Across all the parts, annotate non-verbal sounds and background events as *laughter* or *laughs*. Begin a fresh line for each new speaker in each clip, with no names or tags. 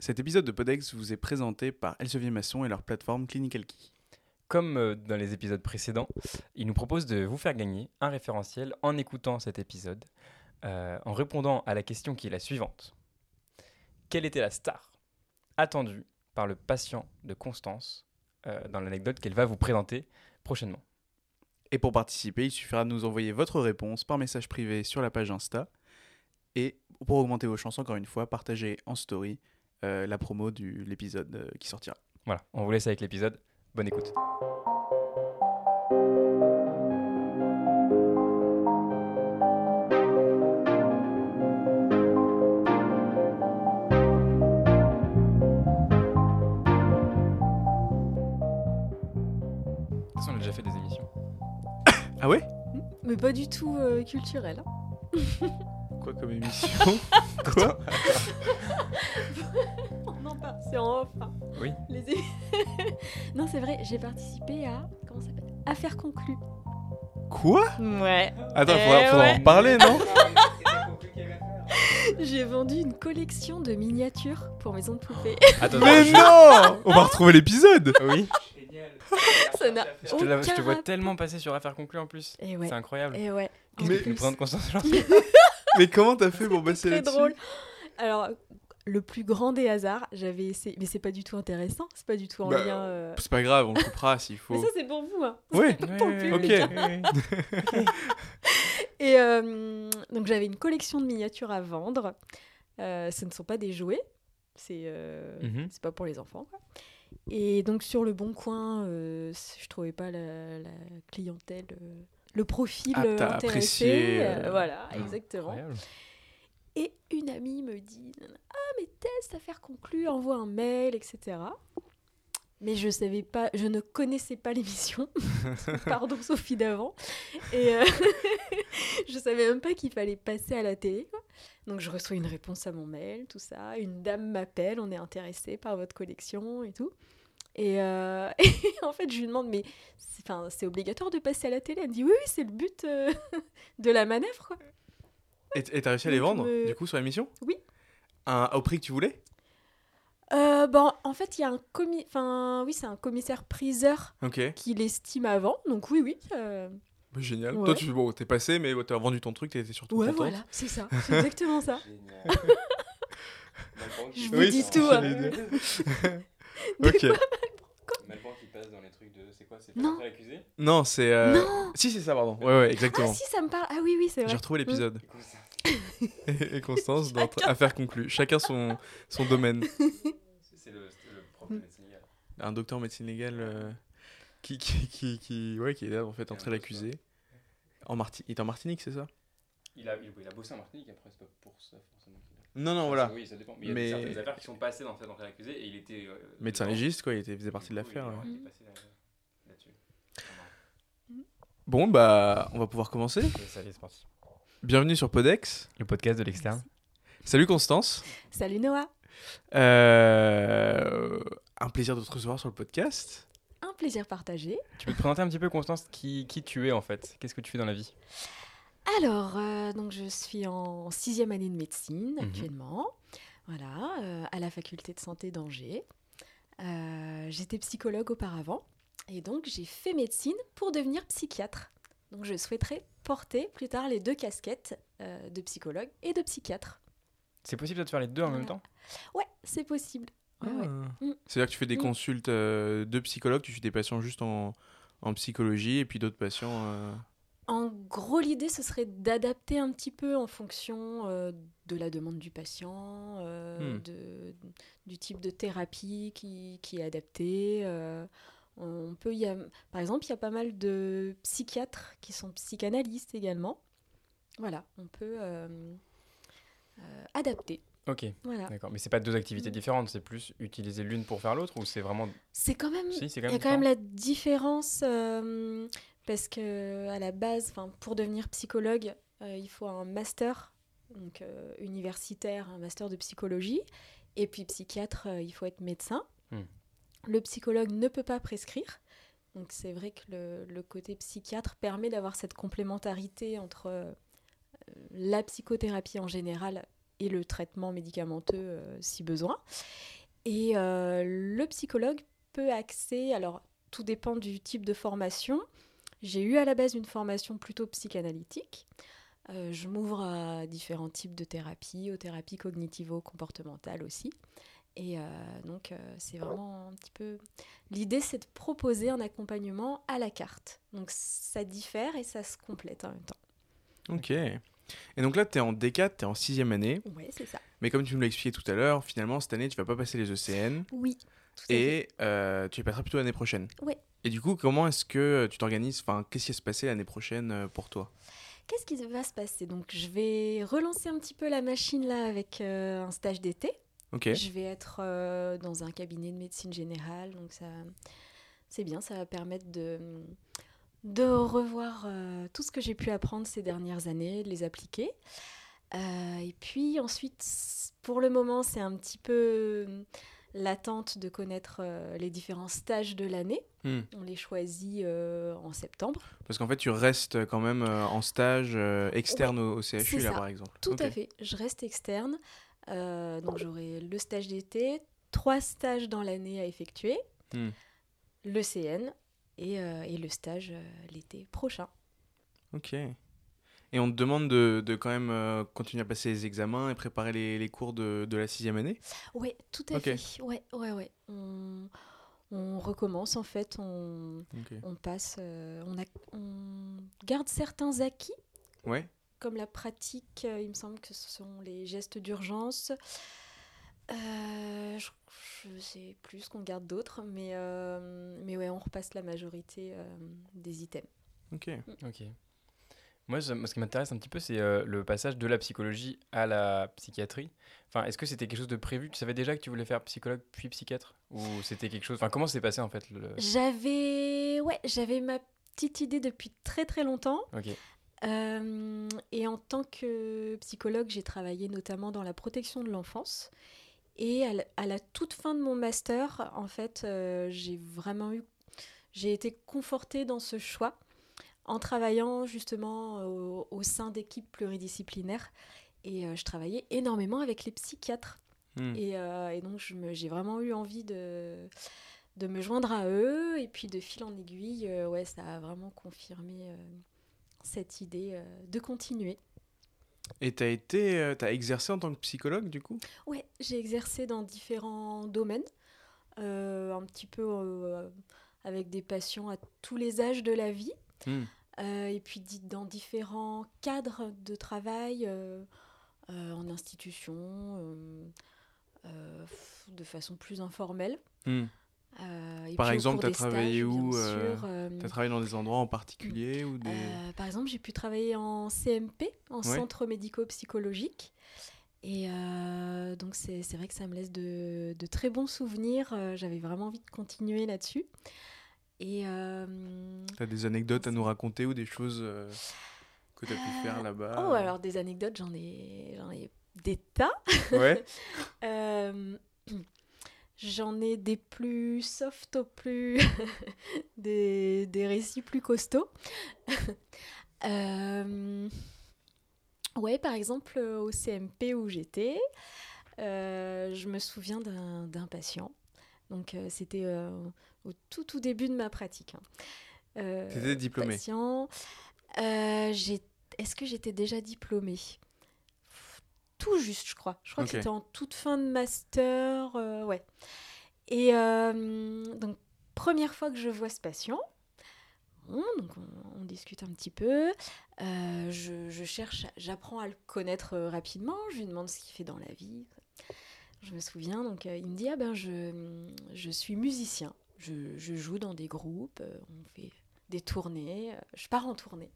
Cet épisode de Podex vous est présenté par Elsevier Masson et leur plateforme Clinical Key.
Comme euh, dans les épisodes précédents, il nous propose de vous faire gagner un référentiel en écoutant cet épisode, euh, en répondant à la question qui est la suivante. Quelle était la star attendue par le patient de Constance euh, dans l'anecdote qu'elle va vous présenter prochainement?
Et pour participer, il suffira de nous envoyer votre réponse par message privé sur la page Insta. Et pour augmenter vos chances, encore une fois, partagez en story la promo de l'épisode euh, qui sortira.
Voilà, on vous laisse avec l'épisode. Bonne écoute. De toute façon, on a déjà fait des émissions. *coughs*
Ah ouais?
Mais pas du tout euh, culturel. hein. *laughs*
Quoi comme émission *laughs* Quoi
On en parle, c'est en off. hein.
Oui.
Les *laughs* non, c'est vrai, j'ai participé à. Comment ça s'appelle? Affaire conclue.
Quoi?
Ouais.
Attends,
Eh
faudra, faudra
ouais.
en parler, non?
J'ai vendu une collection de miniatures pour maison de poupée.
Attends, *laughs*
Mais
je-
non On va retrouver l'épisode
Oui,
ça n'a
je te, la- je te vois tellement passer sur Affaire conclue en plus.
Ouais.
C'est incroyable.
Et ouais.
Qu'est-ce que tu nous aujourd'hui?
Mais comment t'as fait pour passer là-dessus
drôle. Alors, le plus grand des hasards, j'avais essayé. Mais c'est pas du tout intéressant, c'est pas du tout en
Bah,
lien. euh,
C'est pas grave, on le coupera s'il faut.
Mais ça, c'est pour vous, hein. *laughs*
Oui,
Pour le
ok.
public. *laughs* Et euh, donc j'avais une collection de miniatures à vendre. Euh, ce ne sont pas des jouets, c'est c'est pas pour les enfants. quoi. Et donc sur le bon coin, je trouvais pas la, la clientèle, le profil euh, intéressé. euh,
euh,
voilà, exactement.
Incroyable.
Et une amie me dit Ah, mais test à faire conclure, envoie un mail, etc. Mais je savais pas, je ne connaissais pas l'émission. *laughs* Pardon, Sophie d'avant. Et euh, *laughs* je savais même pas qu'il fallait passer à la télé. quoi. Donc je reçois une réponse à mon mail, tout ça. Une dame m'appelle, on est intéressé par votre collection et tout. Et, euh, *laughs* et en fait, je lui demande, mais c'est obligatoire de passer à la télé? Elle me dit, oui, oui, c'est le but euh, *laughs* de la manœuvre. Quoi.
Et et t'as réussi à les vendre,
me-
du coup, sur l'émission?
Oui.
Un- Au prix que tu voulais?
Euh, bon, en fait, il y a un commis... Enfin, oui, c'est un commissaire-priseur
Ok.
qui l'estime avant. Donc oui, oui. euh,
Bah, génial.
Ouais.
Toi, tu bon, t'es passé, mais t'as vendu ton truc, t'étais surtout
Ouais,
contente.
voilà, c'est ça. C'est exactement ça. *laughs* Je vous
Oui,
dis tout. hein.
Ok.
Passe dans les trucs de. C'est quoi C'est
Non.
accusé
Non, c'est. euh,
Non
Si, c'est ça, pardon. Ouais, ouais,
Ah
exactement.
si, ça me parle. Ah oui, oui, c'est
J'ai
vrai.
retrouvé l'épisode.
Ça- *laughs*
Et Constance, dans Affaire conclue. Chacun son, son domaine. *laughs*
C'est le, prof de médecine légale.
Un docteur en médecine légale euh, qui, qui, qui, qui, ouais, qui est là, en fait, entre l'accusé. En Marti... Il est en Martinique, c'est ça?
Il a, il, il a bossé en Martinique, après, c'est pas pour ça forcément.
Non, non, voilà.
Oui, ça dépend. Mais il y a
Mais-
certaines affaires qui sont passées dans cette entrée accusée et il était. euh,
Médecin
dedans.
légiste, quoi, il était, faisait partie de l'affaire. ouais.
il passé, euh, là-dessus.
Bon, bah, on va pouvoir commencer.
Est, c'est parti.
Bienvenue sur Podex.
Le podcast de l'externe.
Salut Constance.
Salut Noah.
Euh, un plaisir de te recevoir sur le podcast.
Un plaisir partagé.
Tu peux te présenter un petit peu, Constance, qui, qui tu es en fait? Qu'est-ce que tu fais dans la vie?
Alors, euh, donc je suis en sixième année de médecine
Mhm.
actuellement. Voilà, euh, à la faculté de santé d'Angers. Euh, J'étais psychologue auparavant. Et donc, j'ai fait médecine pour devenir psychiatre. Donc, je souhaiterais porter plus tard les deux casquettes euh, de psychologue et de psychiatre.
C'est possible de faire les deux en même temps?
Ouais, c'est possible. Ouais, ouais.
Ah.
Mm.
C'est-à-dire que tu fais des
Mm.
consultes euh, de psychologues, tu suis des patients juste en, en psychologie et puis d'autres patients.
En gros, l'idée, ce serait d'adapter un petit peu en fonction euh, de la demande du patient, euh,
Hmm.
de, du type de thérapie qui, qui est adapté. euh, on peut y a, par exemple, il y a pas mal de psychiatres qui sont psychanalystes également. Voilà, on peut adapter.
Ok,
Voilà.
d'accord. Mais c'est pas deux activités
Mm.
différentes, c'est plus utiliser l'une pour faire l'autre ou c'est vraiment.
C'est quand même
Si,
Il y a quand même la différence euh, parce que à la base, pour devenir psychologue, euh, il faut un master donc euh, universitaire, un master de psychologie, et puis psychiatre, euh, il faut être médecin.
Hmm.
Le psychologue ne peut pas prescrire, donc c'est vrai que le, le côté psychiatre permet d'avoir cette complémentarité entre la psychothérapie en général et le traitement médicamenteux si besoin. Et le psychologue peut accéder, alors tout dépend du type de formation. J'ai eu à la base une formation plutôt psychanalytique. Euh, je m'ouvre à différents types de thérapies, aux thérapies cognitivo-comportementales aussi. Et euh, donc, euh, c'est vraiment un petit peu. L'idée, c'est de proposer un accompagnement à la carte. Donc, ça diffère et ça se complète en même temps.
Ok. Et donc là, tu es en D4, tu es en sixième année.
Oui, c'est ça.
Mais comme tu nous l'as expliqué tout à l'heure, finalement, cette année, tu vas pas passer les ECN.
Oui. Tout à fait.
Et tu les passeras plutôt l'année prochaine.
Ouais.
Et du coup, comment est-ce que tu t'organises Enfin, qu'est-ce qui va se passer l'année prochaine euh, pour toi?
Qu'est-ce qui va se passer? Donc, je vais relancer un petit peu la machine là avec euh, un stage d'été.
Ok.
Je vais être euh, dans un cabinet de médecine générale, donc ça, c'est bien, ça va permettre de, de revoir euh, tout ce que j'ai pu apprendre ces dernières années, de les appliquer. Euh, et puis ensuite, pour le moment, c'est un petit peu l'attente de connaître euh, les différents stages de l'année.
Hmm.
On les choisit euh, en septembre.
Parce qu'en fait, tu restes quand même euh, en stage euh, externe au, au CHU, là, par exemple.
Tout à fait. Je reste externe. Euh, donc j'aurai le stage d'été, trois stages dans l'année à effectuer,
Hmm.
le CN et, euh, et le stage euh, l'été prochain.
Ok. Et on te demande de, de quand même euh, continuer à passer les examens et préparer les, les cours de, de la sixième année
Ouais, tout à
Ok.
fait. Ouais, ouais, ouais. On, on recommence en fait. On, passe. euh, on, a, on garde certains acquis
Ouais.
comme la pratique, euh, il me semble que ce sont les gestes d'urgence. Euh, je, je sais plus ce qu'on garde d'autres, mais, euh, mais ouais, on repasse la majorité euh, des items.
Ok.
Ok. Moi, ce qui m'intéresse un petit peu, c'est euh, le passage de la psychologie à la psychiatrie. Enfin, est-ce que c'était quelque chose de prévu? Tu savais déjà que tu voulais faire psychologue puis psychiatre? Ou c'était quelque chose. Enfin, comment s'est passé en fait le...
J'avais ouais, j'avais ma petite idée depuis très très longtemps.
Ok.
Euh, et en tant que psychologue, j'ai travaillé notamment dans la protection de l'enfance. Et à la, à la toute fin de mon master, en fait, euh, j'ai vraiment eu, j'ai été confortée dans ce choix en travaillant justement au, au sein d'équipes pluridisciplinaires. Et euh, je travaillais énormément avec les psychiatres.
Hmm.
Et, euh, et donc, j'ai vraiment eu envie de, de me joindre à eux. Et puis, de fil en aiguille, euh, ouais, ça a vraiment confirmé euh, cette idée euh, de continuer.
Et t'as été, euh, t'as exercé en tant que psychologue du coup?
Ouais, j'ai exercé dans différents domaines, euh, un petit peu euh, avec des patients à tous les âges de la vie.
Hmm.
Euh, et puis dans différents cadres de travail, euh, euh, en institution, de façon plus informelle.
Hmm.
Euh,
Par exemple, t'as
des
travaillé
stages,
où, euh,
euh,
T'as travaillé dans des endroits en particulier ou des...
Par exemple, j'ai pu travailler en CMP, en
Ouais.
centre médico-psychologique. Et donc, c'est vrai que ça me laisse de, de très bons souvenirs. J'avais vraiment envie de continuer là-dessus. Et euh,
T'as des anecdotes à nous raconter ou des choses euh, que t'as pu
Euh,
faire là-bas
oh, alors des anecdotes, j'en ai, j'en ai des tas.
Ouais. *laughs*
Euh, J'en ai des plus soft au plus. *laughs* des, des récits plus costauds. *laughs* Euh, Ouais, par exemple, euh, au CMP où j'étais, euh, je me souviens d'un d'un patient. Donc, euh, c'était euh, au tout, tout début de ma pratique. hein. Euh,
T'étais diplômée.
patient. Euh, Est-ce que j'étais déjà diplômée? Tout juste, je crois. Je crois que c'était en toute fin de master. euh, ouais. Et euh, donc, première fois que je vois ce patient, bon, donc on, on discute un petit peu. Je, je cherche, j'apprends à le connaître rapidement. Je lui demande ce qu'il fait dans la vie. Je me souviens, donc il me dit Ah ben, je, je suis musicien. Je, je joue dans des groupes, euh, on fait des tournées, euh, je pars en tournée.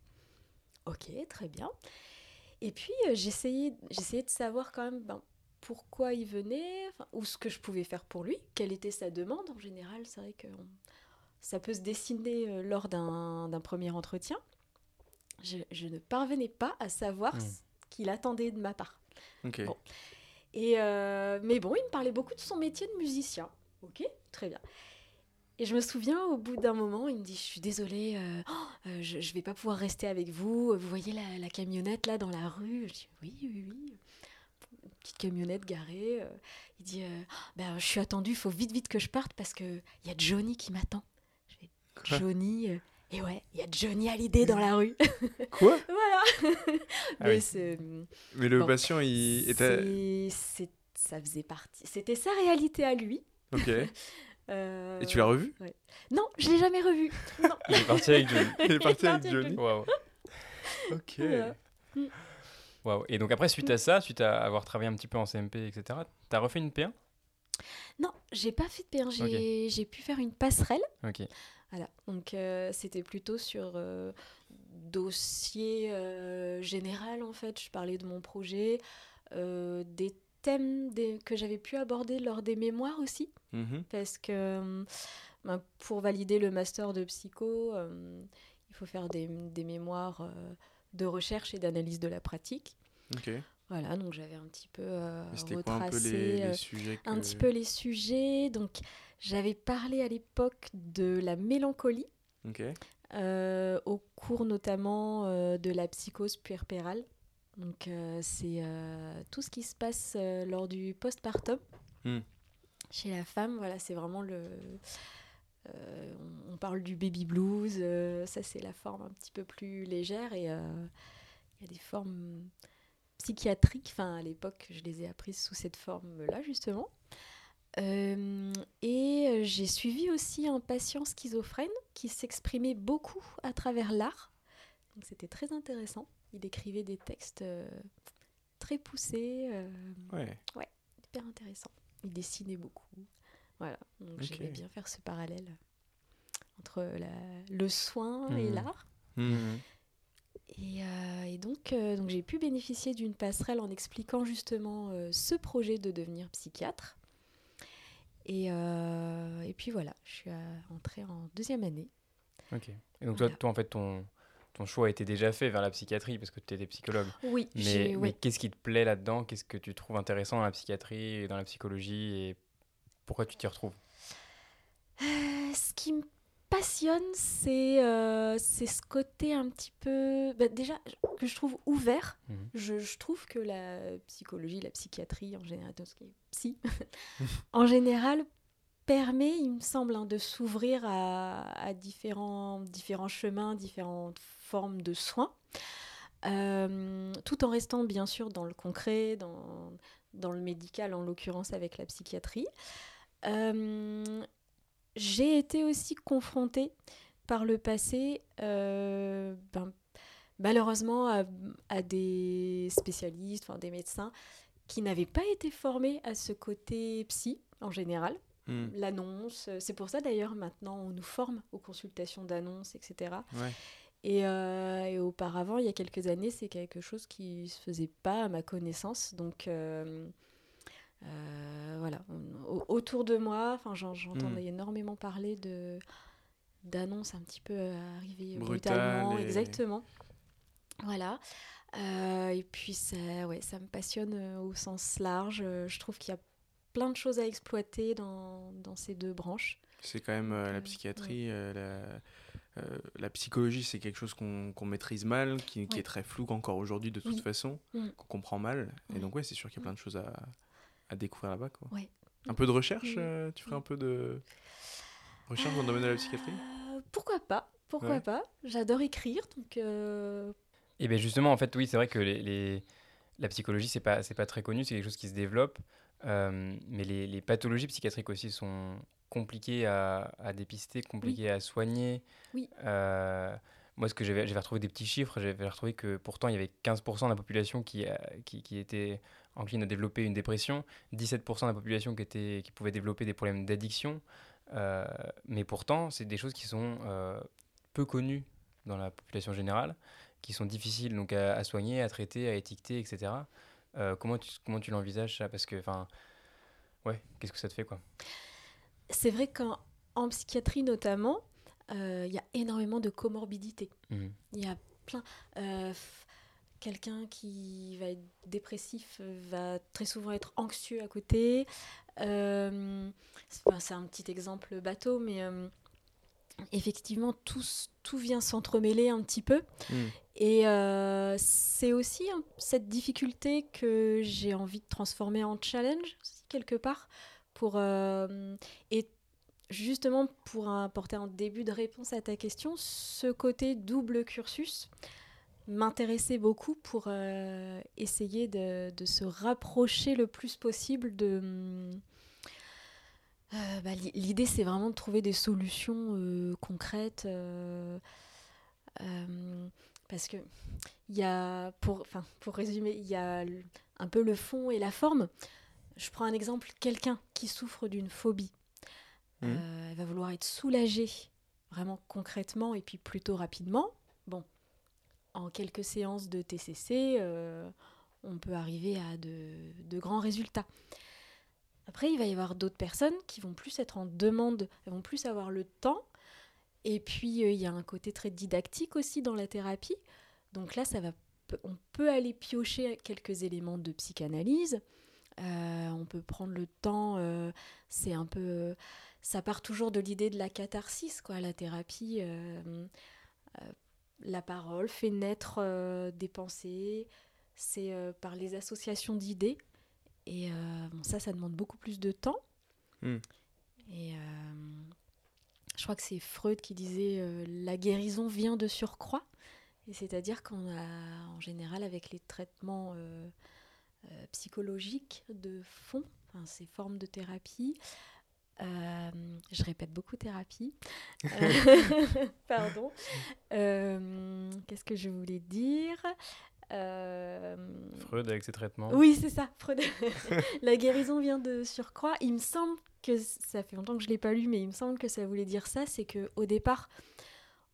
Ok, très bien. Et puis euh, j'essayais, j'essayais de savoir quand même ben, pourquoi il venait, ou ce que je pouvais faire pour lui, quelle était sa demande. En général, c'est vrai que on- ça peut se dessiner lors d'un d'un premier entretien. Je, je ne parvenais pas à savoir
Hmm.
ce qu'il attendait de ma part. Bon. Et euh, mais bon, il me parlait beaucoup de son métier de musicien. Ok, très bien. Et je me souviens, au bout d'un moment, il me dit, je suis désolée, euh, oh, euh, je ne vais pas pouvoir rester avec vous. Vous voyez la, la camionnette là dans la rue Je dis, oui, oui, oui. petite camionnette garée. euh, il dit euh, ben, Je suis attendu, il faut vite, vite que je parte parce qu'il y a Johnny qui m'attend. Johnny. et ouais, il y a Johnny Hallyday dans la rue. *laughs*
Quoi?
Voilà.
Ah
Mais
oui.
c'est.
Mais le
Bon.
patient, il était.
Ça faisait partie. C'était sa réalité à lui.
Ok. *laughs*
Euh,
Et tu l'as revu?
Non, je l'ai jamais revu. *laughs* Non.
Il est parti avec Johnny. *laughs*
Il est parti avec Johnny.
Waouh.
Ok.
Voilà.
Waouh. Et donc après, suite à ça, suite à avoir travaillé un petit peu en CMP, etc., t'as refait une P1
Non, j'ai pas fait de P1. J'ai pu faire une passerelle.
Ok.
Voilà. Donc euh, c'était plutôt sur euh, dossier euh, général en fait. Je parlais de mon projet, euh, des thèmes des- que j'avais pu aborder lors des mémoires aussi,
Mhm.
parce que euh, ben, pour valider le master de psycho, euh, il faut faire des, des mémoires euh, de recherche et d'analyse de la pratique. Voilà, donc j'avais un petit peu euh,
quoi un peu
retracé
les, les sujets que...
un petit peu les sujets. Donc, j'avais parlé à l'époque de la mélancolie, au cours notamment de la psychose puerpérale. Donc, euh, c'est euh, tout ce qui se passe euh, lors du postpartum
Hmm.
chez la femme. Voilà, c'est vraiment le. euh, on, parle du baby blues, euh, ça c'est la forme un petit peu plus légère et euh, il y a des formes psychiatriques. Enfin, à l'époque, je les ai apprises sous cette forme-là justement. Et j'ai suivi aussi un patient schizophrène qui s'exprimait beaucoup à travers l'art. Donc c'était très intéressant. Il écrivait des textes euh, très poussés, euh,
Ouais.
hyper intéressants. Il dessinait beaucoup. Voilà, donc j'aimais bien faire ce parallèle entre la- le soin et
Mhm.
l'art.
Mhm.
Et, euh, et donc, euh, donc j'ai pu bénéficier d'une passerelle en expliquant justement euh, ce projet de devenir psychiatre. Et, et puis voilà, je suis entrée en deuxième année.
Ok. Et donc,
Voilà.
toi, toi, en fait, ton, ton choix était déjà fait vers la psychiatrie parce que tu étais psychologue.
Oui,
Mais, mais qu'est-ce qui te plaît là-dedans? Qu'est-ce que tu trouves intéressant dans la psychiatrie et dans la psychologie? Et pourquoi tu t'y retrouves?
Euh, ce qui me passionne, c'est euh, ce côté un petit peu. bah, déjà, que je trouve ouvert.
Mhm.
je, je trouve que la psychologie, la psychiatrie en général, tout ce qui est psy, *laughs* en général, permet, il me semble, hein, de s'ouvrir à, à différents, différents chemins, différentes formes de soins. Euh, tout en restant bien sûr dans le concret, dans, dans le médical, en l'occurrence avec la psychiatrie. Euh, j'ai été aussi confrontée par le passé, euh, ben, malheureusement, à, à des spécialistes, enfin, des médecins qui n'avaient pas été formés à ce côté psy en général.
Mhm.
L'annonce, c'est pour ça d'ailleurs maintenant on nous forme aux consultations d'annonces, etc.
Ouais.
Et, euh, et auparavant, il y a quelques années, c'est quelque chose qui se faisait pas à ma connaissance. Donc euh, euh, voilà, autour de moi, j'entendais énormément parler de d'annonces un petit peu arrivées brutalement,
et-
exactement. Voilà. Et puis ça, ouais, ça me passionne au sens large. Je trouve qu'il y a plein de choses à exploiter dans, dans ces deux branches.
C'est quand même la psychiatrie, la, euh, la psychologie, c'est quelque chose qu'on maîtrise mal, qui, est très flou encore aujourd'hui de toute
Oui.
façon,
Mm.
qu'on comprend mal. Et donc, ouais, c'est sûr qu'il y a plein de choses à, à découvrir là-bas.
Ouais.
Un peu de recherche
Mm.
euh, Tu ferais un peu de recherche dans le domaine de la psychiatrie
Euh, Pourquoi pas Pourquoi
Ouais.
pas J'adore écrire, donc euh,
Et bien justement, en fait, oui, c'est vrai que les, les- la psychologie, c'est pas, pas très connu, c'est quelque chose qui se développe. euh, mais les, les pathologies psychiatriques aussi sont compliquées à, à dépister, compliquées à soigner.
Oui.
Euh, moi, ce que j'avais, j'avais retrouvé des petits chiffres, j'avais retrouvé que pourtant, il y avait 15% de la population qui, a- qui, qui était encline à développer une dépression, 17% de la population qui, était, qui pouvait développer des problèmes d'addiction. Euh, mais pourtant, c'est des choses qui sont euh, peu connues dans la population générale, qui sont difficiles donc à, à soigner, à traiter, à étiqueter, etc. Euh, comment tu, comment tu l'envisages ça? Parce que, enfin, ouais, qu'est-ce que ça te fait quoi?
C'est vrai qu'en en psychiatrie notamment, euh, il y a énormément de comorbidités.
Mhm.
Il y a plein. euh, Quelqu'un qui va être dépressif euh, va très souvent être anxieux à côté. Euh, c'est un petit exemple bateau, mais effectivement, tout, tout vient s'entremêler un petit peu.
Mm.
Et euh, c'est aussi cette difficulté que j'ai envie de transformer en challenge, quelque part, euh, et justement pour apporter un début de réponse à ta question, ce côté double cursus m'intéressait beaucoup pour euh, essayer de, se rapprocher le plus possible de... euh, bah, l'i- L'idée, c'est vraiment de trouver des solutions concrètes. parce que y a, pour, pour résumer, il y a un peu le fond et la forme. Je prends un exemple, quelqu'un qui souffre d'une phobie.
Mhm.
Euh, elle va vouloir être soulagée, vraiment concrètement, et puis plutôt rapidement. Bon, en quelques séances de TCC, euh, on peut arriver à de, de grands résultats. Après, il va y avoir d'autres personnes qui vont plus être en demande, elles vont plus avoir le temps. Et puis, euh, il y a un côté très didactique aussi dans la thérapie. Donc là, ça va, on peut aller piocher quelques éléments de psychanalyse. Euh, on peut prendre le temps. euh, c'est un peu, ça part toujours de l'idée de la catharsis, quoi. La thérapie, euh, euh, la parole fait naître euh, des pensées. C'est euh, par les associations d'idées. Et euh, bon, ça, ça demande beaucoup plus de temps.
Hmm.
Et euh, je crois que c'est Freud qui disait euh, la guérison vient de surcroît. Et c'est-à-dire qu'on a, en général, avec les traitements euh, psychologiques de fond, enfin, ces formes de thérapie, euh, je répète beaucoup thérapie. *laughs* Pardon. Euh, Qu'est-ce que je voulais dire? Euh,
Freud avec ses traitements.
oui, c'est ça. Freud. *laughs* la guérison vient de surcroît. Il me semble que ça fait longtemps que je l'ai pas lu, mais il me semble que ça voulait dire ça, c'est que au départ,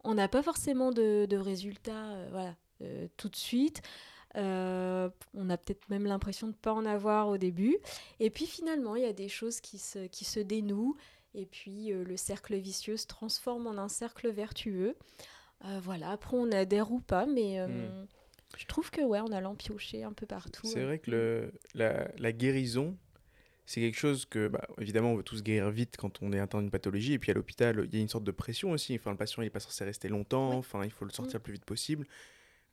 on n'a pas forcément de, de résultats, euh, voilà, euh, tout de suite. Euh, on a peut-être même l'impression de pas en avoir au début. Et puis finalement, il y a des choses qui se, qui se dénouent. Et puis euh, le cercle vicieux se transforme en un cercle vertueux. Euh, voilà, après on adhère ou pas, mais
Hmm.
je trouve que ouais, on a l'empioché un peu partout.
C'est vrai que le, la, la guérison, c'est quelque chose que, bah, évidemment, on veut tous guérir vite quand on est atteint d'une pathologie. Et puis à l'hôpital, il y a une sorte de pression aussi. Enfin, le patient, il n'est pas censé rester longtemps.
Ouais.
Enfin, il faut le sortir le plus vite possible.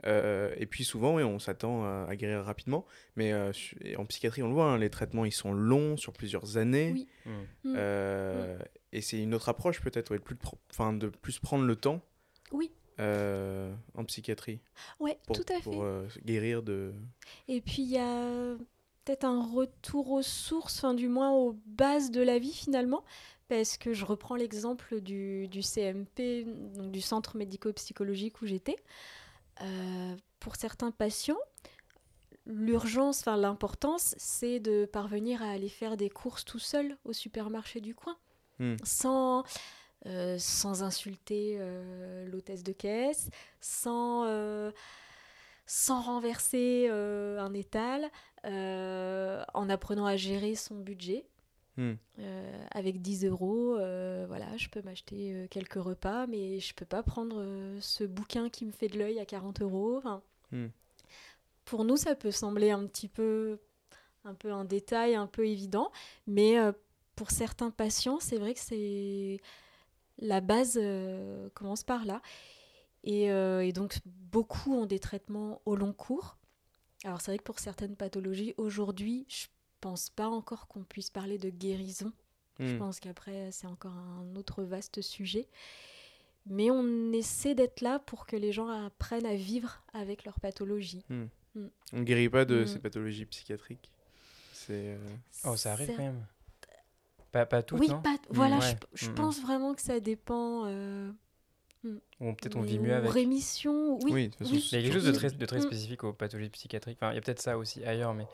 Euh, et puis souvent, on s'attend à, à guérir rapidement. Mais euh, en psychiatrie, on le voit, hein, les traitements, ils sont longs sur plusieurs années.
Oui.
Hmm.
Mm.
Euh, Et c'est une autre approche peut-être, ouais, de, plus de prendre le temps
Oui,
euh, en psychiatrie
ouais,
pour,
tout à fait.
pour euh, guérir de...
Et puis il y a peut-être un retour aux sources, enfin, du moins aux bases de la vie finalement, parce que je reprends l'exemple du, du CMP, donc du centre médico-psychologique où j'étais. Euh, pour certains patients, l'urgence, enfin l'importance, c'est de parvenir à aller faire des courses tout seul au supermarché du coin,
Hmm.
sans, euh, sans insulter euh, l'hôtesse de caisse, sans, euh, sans renverser un étal, en apprenant à gérer son budget.
Hmm.
Euh, avec 10 euros, euh, voilà, je peux m'acheter euh, quelques repas, mais je peux pas prendre ce bouquin qui me fait de l'œil à 40 euros.
Hmm.
Pour nous, ça peut sembler un petit peu, un peu un détail, un peu évident, mais pour certains patients, c'est vrai que c'est la base commence par là. Et, et donc, beaucoup ont des traitements au long cours. Alors, c'est vrai que pour certaines pathologies, aujourd'hui, je pense pas encore qu'on puisse parler de guérison. Je
Hmm.
pense qu'après, c'est encore un autre vaste sujet. Mais on essaie d'être là pour que les gens apprennent à vivre avec leur pathologie.
On ne guérit pas de ces pathologies psychiatriques. C'est euh,
Oh, ça arrive quand même. Pas, pas toutes,
Oui,
non
pas- voilà,
ouais.
je, je pense vraiment que ça dépend. euh,
Ou peut-être on vit mieux avec.
Rémission, oui.
Oui, de toute façon,
oui.
Il y a quelque chose de très, de très spécifique aux pathologies psychiatriques. Enfin, il y a peut-être ça aussi ailleurs, mais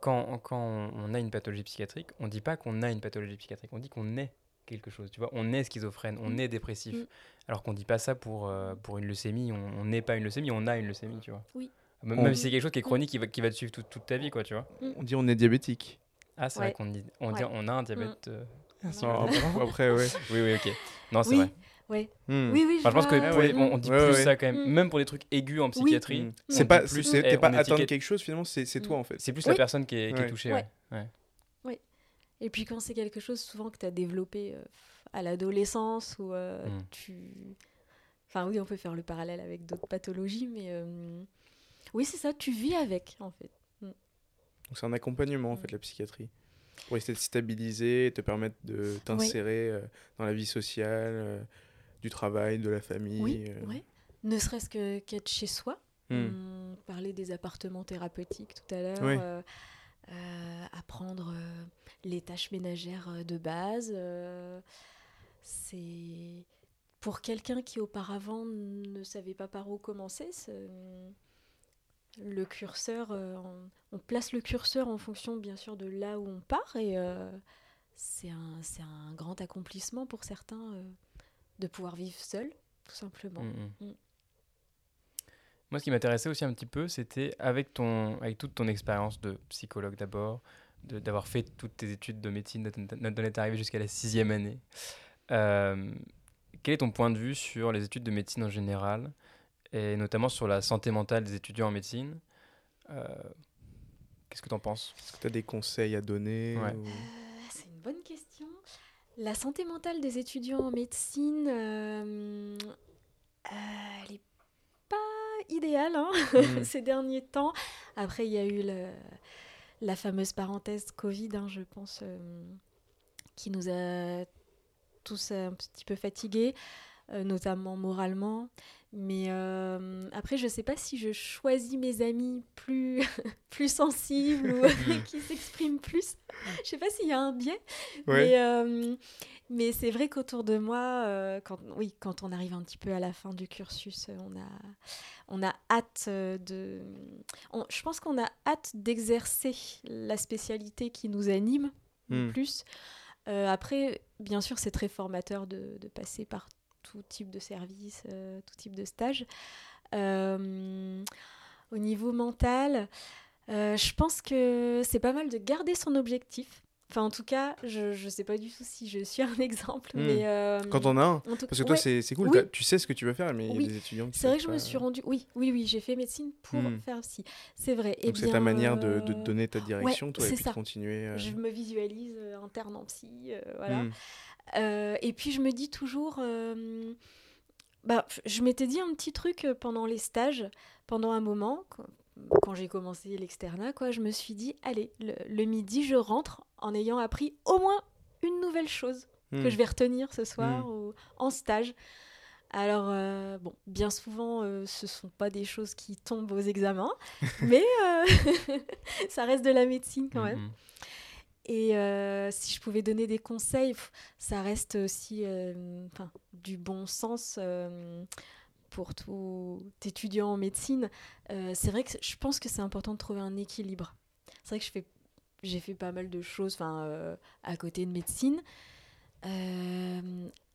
quand, quand on a une pathologie psychiatrique, on dit pas qu'on a une pathologie psychiatrique, on dit qu'on est quelque chose. Tu vois, on est schizophrène, on
Mm.
est dépressif.
Mm.
Alors qu'on dit pas ça pour, euh, pour une leucémie. On n'est pas une leucémie, on a une leucémie, tu vois.
Oui.
Même,
On-
si c'est quelque chose qui est chronique, qui va, qui va te suivre toute, toute ta vie, quoi, tu vois.
on dit on est diabétique.
Ah, c'est
Ouais.
vrai qu'on dit, on, dit,
Ouais.
on a un diabète. euh,
Non, après, après, ouais. *laughs*
Oui, oui, ok. Non, c'est
Oui,
vrai.
Ouais.
Hmm.
oui, oui,
Enfin, je pense que
vois.
pour les- on, on dit
Ouais,
plus
ouais.
ça quand même,
Mm.
même pour des trucs aigus en psychiatrie.
Hmm. C'est pas,
plus,
c'est-
eh,
t'es pas
on
atteint de
étiquette-
quelque chose finalement, c'est c'est toi en fait.
C'est plus
Oui.
la personne qui est, qui est touchée.
Ouais.
ouais. Ouais.
Et puis quand c'est quelque chose souvent que tu as développé euh, à l'adolescence ou euh, tu... Enfin oui, on peut faire le parallèle avec d'autres pathologies, mais euh, oui, c'est ça, tu vis avec en fait.
Donc c'est un accompagnement en fait la psychiatrie pour essayer de stabiliser, te permettre de t'insérer euh, dans la vie sociale, euh, du travail, de la famille.
Oui,
euh.
ouais. Ne serait-ce que qu'être chez soi.
Hmm.
On parlait des appartements thérapeutiques tout à l'heure.
Oui.
euh, euh, apprendre les tâches ménagères de base. c'est pour quelqu'un qui auparavant ne savait pas par où commencer. Le curseur, euh, on, place le curseur en fonction bien sûr de là où on part et euh, c'est un, un grand accomplissement pour certains euh, de pouvoir vivre seul, tout simplement.
Mm, mm.
Mm.
Moi, ce qui m'intéressait aussi un petit peu, c'était avec, ton, avec toute ton expérience de psychologue d'abord, de- d'avoir fait toutes tes études de médecine, d'en d'en être arrivé jusqu'à la sixième année. Euh, quel est ton point de vue sur les études de médecine en général, et notamment sur la santé mentale des étudiants en médecine Euh, Qu'est-ce que tu en penses?
Est-ce que tu as des conseils à donner
Ouais.
ou-
Euh, c'est une bonne question. La santé mentale des étudiants en médecine, euh, euh, elle n'est pas idéale hein,
Mm. *laughs*
ces derniers temps. Après, il y a eu le- la fameuse parenthèse Covid, hein, je pense, euh, qui nous a tous un petit peu fatigués, notamment moralement. Mais euh, après, je ne sais pas si je choisis mes amis plus, *laughs* plus sensibles ou *laughs* qui s'expriment plus. Je ne sais pas s'il y a un biais.
Ouais.
Mais, euh, mais c'est vrai qu'autour de moi, euh, quand, oui, quand on arrive un petit peu à la fin du cursus, on a, on a hâte de... on- je pense qu'on a hâte d'exercer la spécialité qui nous anime le
Hmm.
plus. Après, bien sûr, c'est très formateur de, de passer par tout type de service, euh, tout type de stage. Euh, au niveau mental, euh, je pense que c'est pas mal de garder son objectif. Enfin, en tout cas, je ne sais pas du tout si je suis un *laughs* exemple,
Hmm.
mais... euh,
Quand on a un Parce que toi,
ouais,
c'est cool,
Oui.
tu sais ce que tu veux faire, mais il y a des étudiants qui
c'est vrai que je me suis rendue... Oui, oui, oui, j'ai fait médecine pour
Hmm.
faire psy. C'est vrai. Eh
Donc c'est ta manière de, donner ta direction, toi, et
c'est
puis
ça.
de continuer. euh,
Je me visualise interne en psy, voilà.
hmm.
Euh, et puis je me dis toujours, euh, bah, je m'étais dit un petit truc euh, pendant les stages, pendant un moment, quand, j'ai commencé l'externat, quoi, je me suis dit, allez, le, le midi, je rentre en ayant appris au moins une nouvelle chose
Hmm.
que je vais retenir ce soir ou en stage. Alors, euh, bon, bien souvent, euh, ce sont pas des choses qui tombent aux examens, *laughs* mais euh, *laughs* ça reste de la médecine quand même.
Mhm.
Et euh, si je pouvais donner des conseils, ça reste aussi euh, du bon sens euh, pour tout étudiant en médecine. Euh, c'est vrai que je pense que c'est important de trouver un équilibre. C'est vrai que je fais, j'ai fait pas mal de choses à côté de médecine.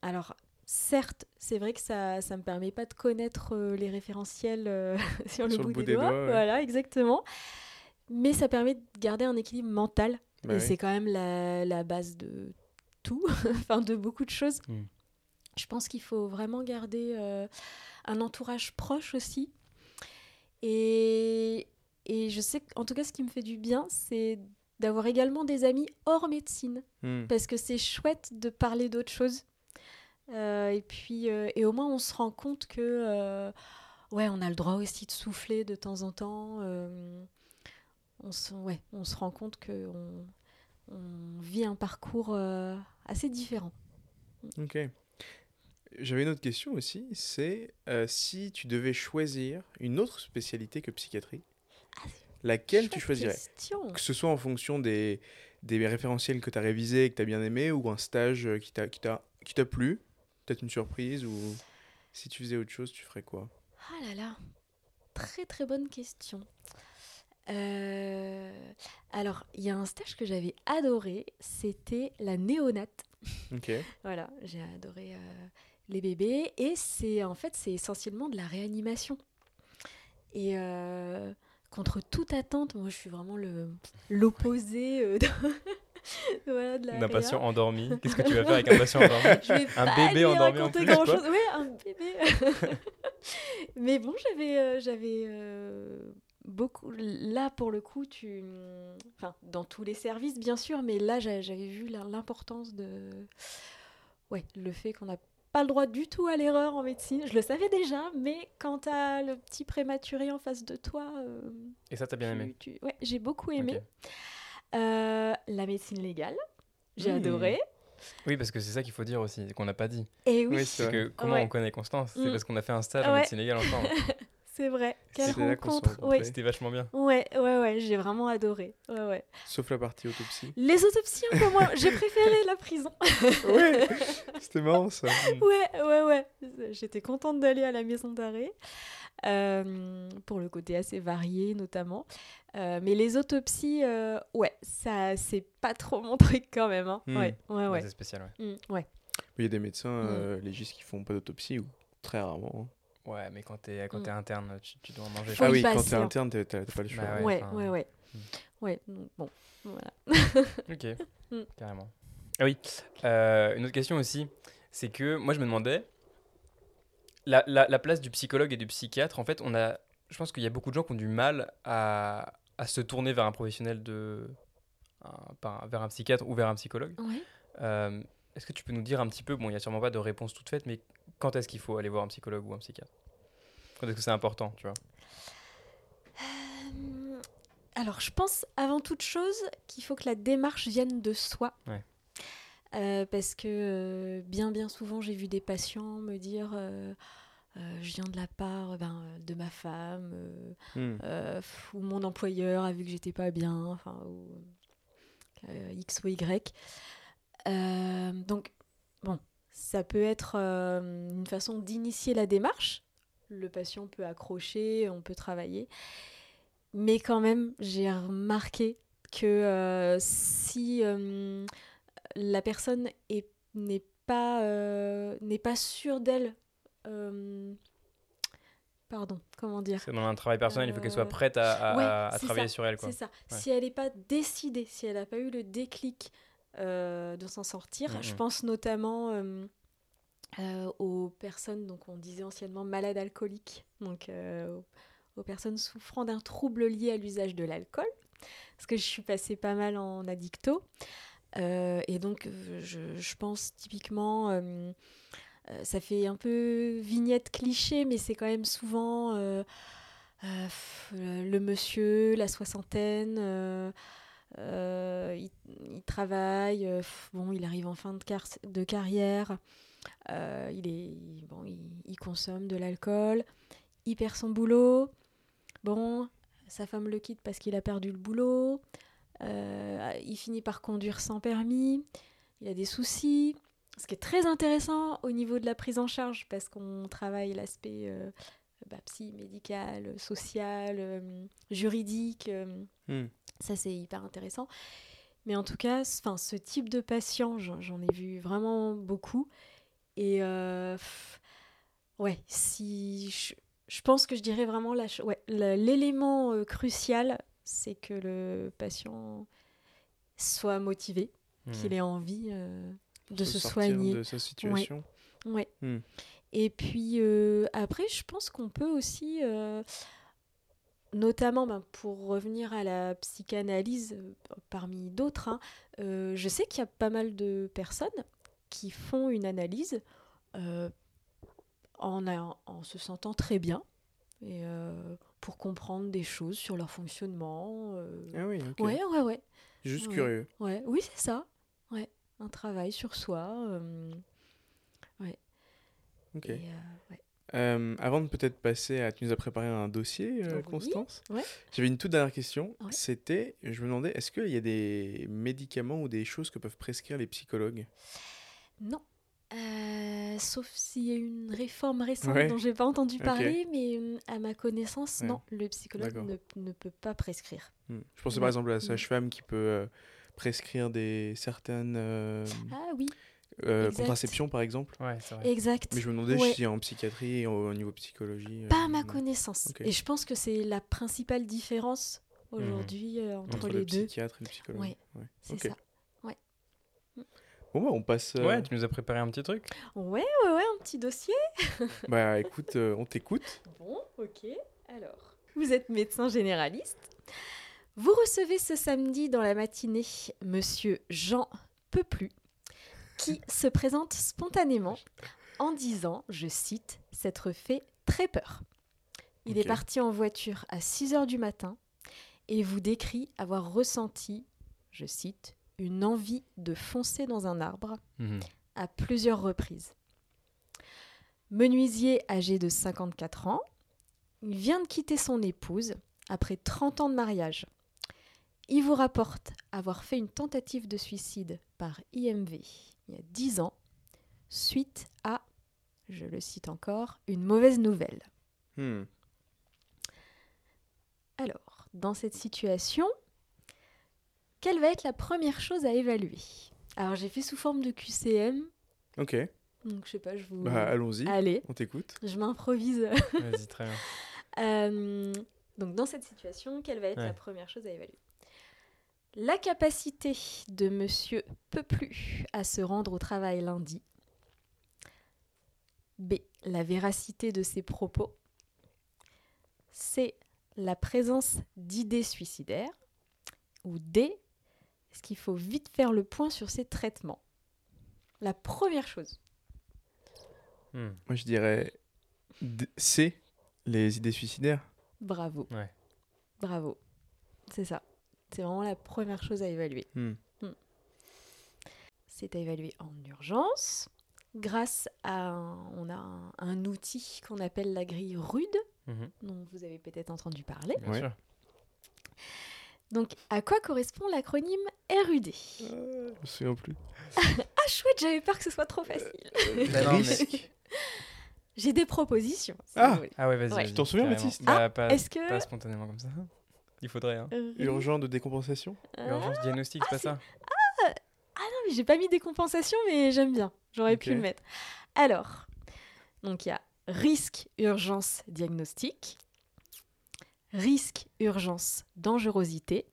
Alors, certes, c'est vrai que ça ne me permet pas de connaître les référentiels *laughs* sur le bout, des, doigts.
ouais.
Voilà, exactement. Mais ça permet de garder un équilibre mental
Bah
et
oui.
c'est quand même la, la base de tout, *laughs* enfin de beaucoup de choses.
Mm.
Je pense qu'il faut vraiment garder euh, un entourage proche aussi. Et, et je sais qu'en tout cas, ce qui me fait du bien, c'est d'avoir également des amis hors médecine.
Hmm.
Parce que c'est chouette de parler d'autres choses. Euh, et puis, euh, et au moins, on se rend compte que, euh, ouais, on a le droit aussi de souffler de temps en temps. On, se, ouais, on se rend compte que on, on vit un parcours euh, assez différent.
Ok. J'avais une autre question aussi, c'est euh, si tu devais choisir une autre spécialité que psychiatrie,
Ah,
laquelle tu choisirais?
question.
Que ce soit en fonction des, des référentiels que tu as révisés et que tu as bien aimé, ou un stage euh, qui t'a plu, peut-être une surprise, ou si tu faisais autre chose, tu ferais quoi?
Ah là là, très très bonne question. Euh, alors, il y a un stage que j'avais adoré, c'était la néonate.
Ok. *laughs*
Voilà, j'ai adoré euh, les bébés et c'est en fait c'est essentiellement de la réanimation. Et euh, contre toute attente, moi je suis vraiment le l'opposé *laughs* de, voilà,
D'un patient endormi. *laughs* Qu'est-ce que tu vas faire avec un patient endormi Un bébé endormi en plus,
grand chose. Ouais, un bébé. Mais bon, j'avais, j'avais, beaucoup. Là, pour le coup, tu. Enfin, dans tous les services, bien sûr, mais là, j'a- j'avais vu l'importance de. Ouais, le fait qu'on n'a pas le droit du tout à l'erreur en médecine. Je le savais déjà, mais quand t'as le petit prématuré en face de toi. euh,
Et ça, t'as bien
tu-
aimé
tu- Ouais, j'ai beaucoup aimé. Euh, la médecine légale, j'ai
Mmh.
adoré.
Oui, parce que c'est ça qu'il faut dire aussi, qu'on n'a pas dit.
Et oui,
Oui,
C'est que comment
Ouais.
on connaît Constance C'est
Mm.
parce qu'on a fait un stage en médecine légale ensemble. *laughs*
c'est vrai. Quelle rencontre. Ouais.
C'était vachement bien.
ouais, ouais, ouais, j'ai vraiment adoré. Ouais, ouais.
Sauf la partie autopsie.
Les autopsies, un peu moins. J'ai préféré la prison. *laughs*
ouais, c'était marrant ça. *laughs*
Ouais, ouais, ouais. J'étais contente d'aller à la maison d'arrêt. euh, pour le côté assez varié notamment. Euh, mais les autopsies, euh, ouais, ça c'est pas trop mon *laughs* truc quand même. hein.
Hmm.
Ouais, ouais.
C'est spécial, ouais.
Mm, ouais.
Il y a des médecins
Mm.
euh, légistes qui font pas d'autopsie ou très rarement. hein.
Ouais, mais quand t'es quand
Mm.
t'es interne, tu, tu dois en manger.
Ah oui, quand t'es interne, t'as pas le choix.
Bah
ouais.
Ouais,
enfin,
ouais, ouais.
mm.
Ouais, bon, voilà. *laughs*
Ok,
Mm.
carrément. Ah oui, euh, une autre question aussi, c'est que moi je me demandais, la, la- la place du psychologue et du psychiatre, en fait, on a, je pense qu'il y a beaucoup de gens qui ont du mal à, à se tourner vers un professionnel de, un- vers un psychiatre ou vers un psychologue.
Ouais.
Euh, Est-ce que tu peux nous dire un petit peu, bon, il n'y a sûrement pas de réponse toute faite, mais quand est-ce qu'il faut aller voir un psychologue ou un psychiatre? Quand est-ce que c'est important, tu vois?
Euh, Alors, je pense avant toute chose qu'il faut que la démarche vienne de soi.
Ouais.
Euh, parce que euh, bien bien souvent j'ai vu des patients me dire je viens de la part ben, de ma femme
Hmm.
ou mon employeur a vu que j'étais pas bien enfin ou x ou y donc bon ça peut être euh, une façon d'initier la démarche le patient peut accrocher on peut travailler mais quand même j'ai remarqué que euh, si euh, la personne est- n'est pas euh, n'est pas sûre d'elle euh, pardon comment dire?
C'est dans un travail personnel, il faut qu'elle soit prête à, à-
ouais,
à- à
c'est
travailler
ça,
sur elle,
c'est ça.
Ouais.
Si elle n'est pas décidée, si elle n'a pas eu le déclic de s'en sortir,
Mhm.
je pense notamment euh, euh, aux personnes, donc on disait anciennement malades alcooliques, donc euh, aux, personnes souffrant d'un trouble lié à l'usage de l'alcool, parce que je suis passée pas mal en addicto. Euh, et donc, euh, je, je pense typiquement, euh, euh, ça fait un peu vignette cliché, mais c'est quand même souvent euh, euh, le monsieur, la soixantaine, euh, il, il travaille, euh, bon, il arrive en fin de, car- de carrière, euh, il, est, bon, il, consomme de l'alcool, il perd son boulot, bon, sa femme le quitte parce qu'il a perdu le boulot, il finit par conduire sans permis, il a des soucis. Ce qui est très intéressant au niveau de la prise en charge, parce qu'on travaille l'aspect bah, psy, médical, social, euh, juridique. euh,
Hmm.
ça, c'est hyper intéressant. Mais en tout cas, ce type de patient, j'en ai vu vraiment beaucoup. Et euh, ouais, si je, je pense que je dirais vraiment ouais, l'élément euh, crucial, c'est que le patient soit motivé,
Hmm.
qu'il ait envie euh, de se,
sortir
soigner.
de sa situation.
Ouais.
Hmm.
Et puis euh, après, je pense qu'on peut aussi, euh, notamment ben, pour revenir à la psychanalyse euh, parmi d'autres, hein, je sais qu'il y a pas mal de personnes qui font une analyse en, a- en se sentant très bien et euh, pour comprendre des choses sur leur fonctionnement. euh.
Ah oui, ok.
Ouais, ouais, ouais,
Juste
Ouais.
curieux.
ouais. Oui, c'est ça. Ouais, un travail sur soi. euh,
Ok.
et, euh, ouais.
Euh, avant de peut-être passer à. Tu nous as préparé un dossier, euh,
Oui,
Constance
ouais.
J'avais une toute dernière question.
Ouais.
C'était. Je me demandais, est-ce qu'il y a des médicaments ou des choses que peuvent prescrire les psychologues?
Non. Euh, sauf s'il y a une réforme récente
Ouais.
dont j'ai pas entendu parler, mais euh, à ma connaissance, non, le psychologue ne, ne peut pas prescrire.
Hmm. Je pensais par exemple à la
Mm.
sage-femme qui peut prescrire des certaines
Ah oui,
euh,
exact.
contraceptions, par exemple.
Ouais, c'est vrai.
exact.
Mais je me demandais
Ouais.
si en psychiatrie et au, au niveau psychologie. euh,
Pas à ma
non.
connaissance. Et je pense que c'est la principale différence aujourd'hui euh, entre,
Entre
les
le
deux.
psychiatre et le psychologue.
Ouais.
Ouais.
C'est ça.
Bon, bah, on passe. euh,
Ouais, tu nous as préparé un petit truc.
Ouais, ouais, ouais, un petit dossier. *laughs*
Bah écoute, euh, on t'écoute.
Bon, ok. Alors. vous êtes médecin généraliste. Vous recevez ce samedi dans la matinée Monsieur Jean Peuplu, qui se présente spontanément en disant, je cite, s'être fait très peur. Il est parti en voiture à 6 heures du matin et vous décrit avoir ressenti, je cite, une envie de foncer dans un arbre
Mhm.
à plusieurs reprises. Menuisier âgé de 54 ans, il vient de quitter son épouse après 30 ans de mariage. Il vous rapporte avoir fait une tentative de suicide par IMV il y a 10 ans, suite à, je le cite encore, une mauvaise nouvelle.
Hmm.
Alors, dans cette situation, quelle va être la première chose à évaluer? Alors, j'ai fait sous forme de QCM,
Ok,
donc je sais pas, je vous...
bah, allons-y,
Allez,
on t'écoute.
je m'improvise.
Vas-y, très bien. *laughs*
Euh, donc, dans cette situation, quelle va être
Ouais.
la première chose à évaluer? La capacité de Monsieur Peuplu à se rendre au travail lundi. B. La véracité de ses propos. C. La présence d'idées suicidaires. Ou D. Est-ce qu'il faut vite faire le point sur ses traitements? La première chose.
Hmm.
Moi, je dirais D- C, les idées suicidaires.
Bravo.
Ouais.
Bravo. C'est ça. C'est vraiment la première chose à évaluer.
Hmm.
C'est à évaluer en urgence grâce à un, on a un, un outil qu'on appelle la grille RUD,
Mhm.
dont vous avez peut-être entendu parler.
Bien
Ouais.
sûr.
Donc, à quoi correspond l'acronyme RUD
Euh, je me souviens plus. *laughs*
Ah, chouette, j'avais peur que ce soit trop facile. *laughs*
Non, mais-
Risque.
J'ai des propositions. si
Ah.
Ah ouais, vas-y.
Ouais.
Tu t'en souviens,
carrément.
Baptiste
Bah, pas,
Est-ce que.
pas spontanément comme ça. Il faudrait, hein.
RUD
Urgent de décompensation?
Ah,
Urgence diagnostic, c'est pas ça?
Mais j'ai pas mis des compensations, mais j'aime bien. J'aurais pu le mettre. Alors, donc il y a risque, urgence, diagnostic, risque, urgence, dangerosité,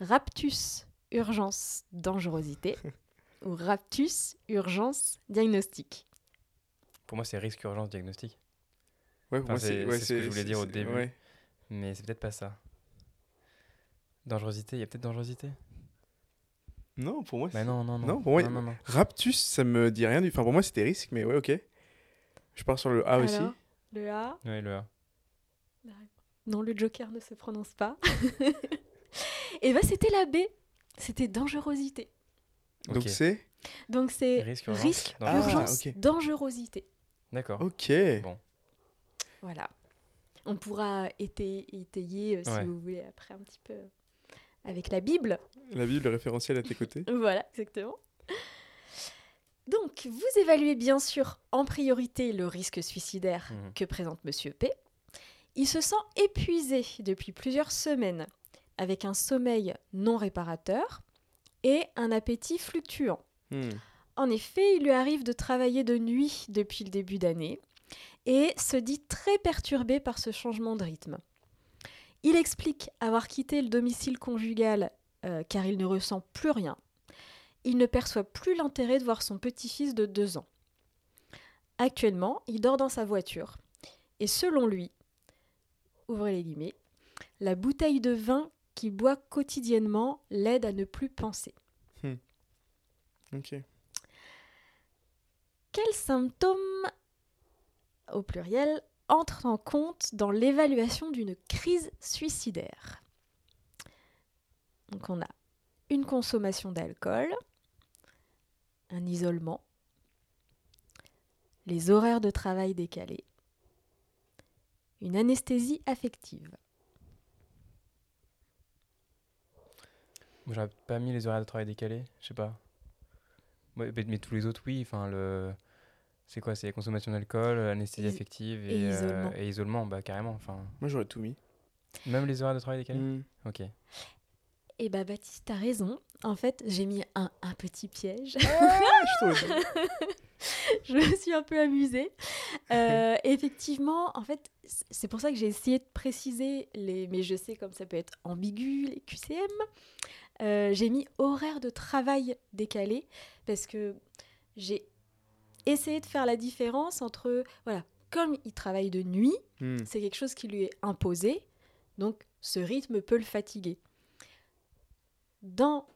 raptus, urgence, dangerosité, *laughs* ou raptus, urgence, diagnostic.
Pour moi, c'est risque urgence diagnostic.
Ouais, pour
Enfin,
moi,
c'est-
ouais,
c'est ce que je voulais dire au début.
ouais.
Mais c'est peut-être pas ça. Dangerosité, il y a peut-être dangerosité?
Non, pour moi,
Bah
c'est-
non, non, non.
Non, pour moi,
non, non, non.
Raptus, ça me dit rien du. Enfin, pour moi, c'était risque, mais ouais, ok. Je pars sur le A aussi.
Le A,
Ouais, le A.
non, le joker ne se prononce pas. *laughs* Et ben c'était la B, c'était dangerosité.
Donc c'est?
Donc c'est
Risque, urgence,
risque,
dangerosité.
urgence,
Ah,
dangerosité.
D'accord.
Ok.
Bon.
Voilà. On pourra étayer, étayer, euh, si
Ouais.
vous voulez, après un petit peu euh, avec la Bible.
La Bible référentielle à tes côtés. *laughs*
Voilà, exactement. Donc, vous évaluez bien sûr en priorité le risque suicidaire
Mhm.
que présente Monsieur P. Il se sent épuisé depuis plusieurs semaines, avec un sommeil non réparateur et un appétit fluctuant.
Hmm.
En effet, il lui arrive de travailler de nuit depuis le début d'année et se dit très perturbé par ce changement de rythme. Il explique avoir quitté le domicile conjugal euh, car il ne ressent plus rien. Il ne perçoit plus l'intérêt de voir son petit-fils de deux ans. Actuellement, il dort dans sa voiture et selon lui, ouvrez les guillemets, la bouteille de vin qu'il boit quotidiennement l'aide à ne plus penser.
Ok.
Quels symptômes, au pluriel, entrent en compte dans l'évaluation d'une crise suicidaire Donc on a une consommation d'alcool, un isolement, les horaires de travail décalés, une anesthésie affective.
J'aurais pas mis les horaires de travail décalés, je sais pas. Mais, mais tous les autres, oui. Enfin, le. C'est quoi C'est consommation d'alcool, anesthésie
Is-
affective
et
et, euh,
isolement.
et isolement, bah carrément. Enfin,
Moi, j'aurais tout mis.
même les horaires de travail décalés.
Hmm.
Ok.
Eh bah Baptiste, t'as raison. En fait, j'ai mis un, un petit piège.
Ah, je *laughs*
me suis un peu amusée. Euh, *laughs* effectivement, en fait, c'est pour ça que j'ai essayé de préciser les. Mais je sais comme ça peut être ambigu, les QCM. Euh, j'ai mis horaire de travail décalé parce que j'ai essayé de faire la différence entre voilà comme il travaille de nuit,
Hmm.
c'est quelque chose qui lui est imposé, donc ce rythme peut le fatiguer. Dans,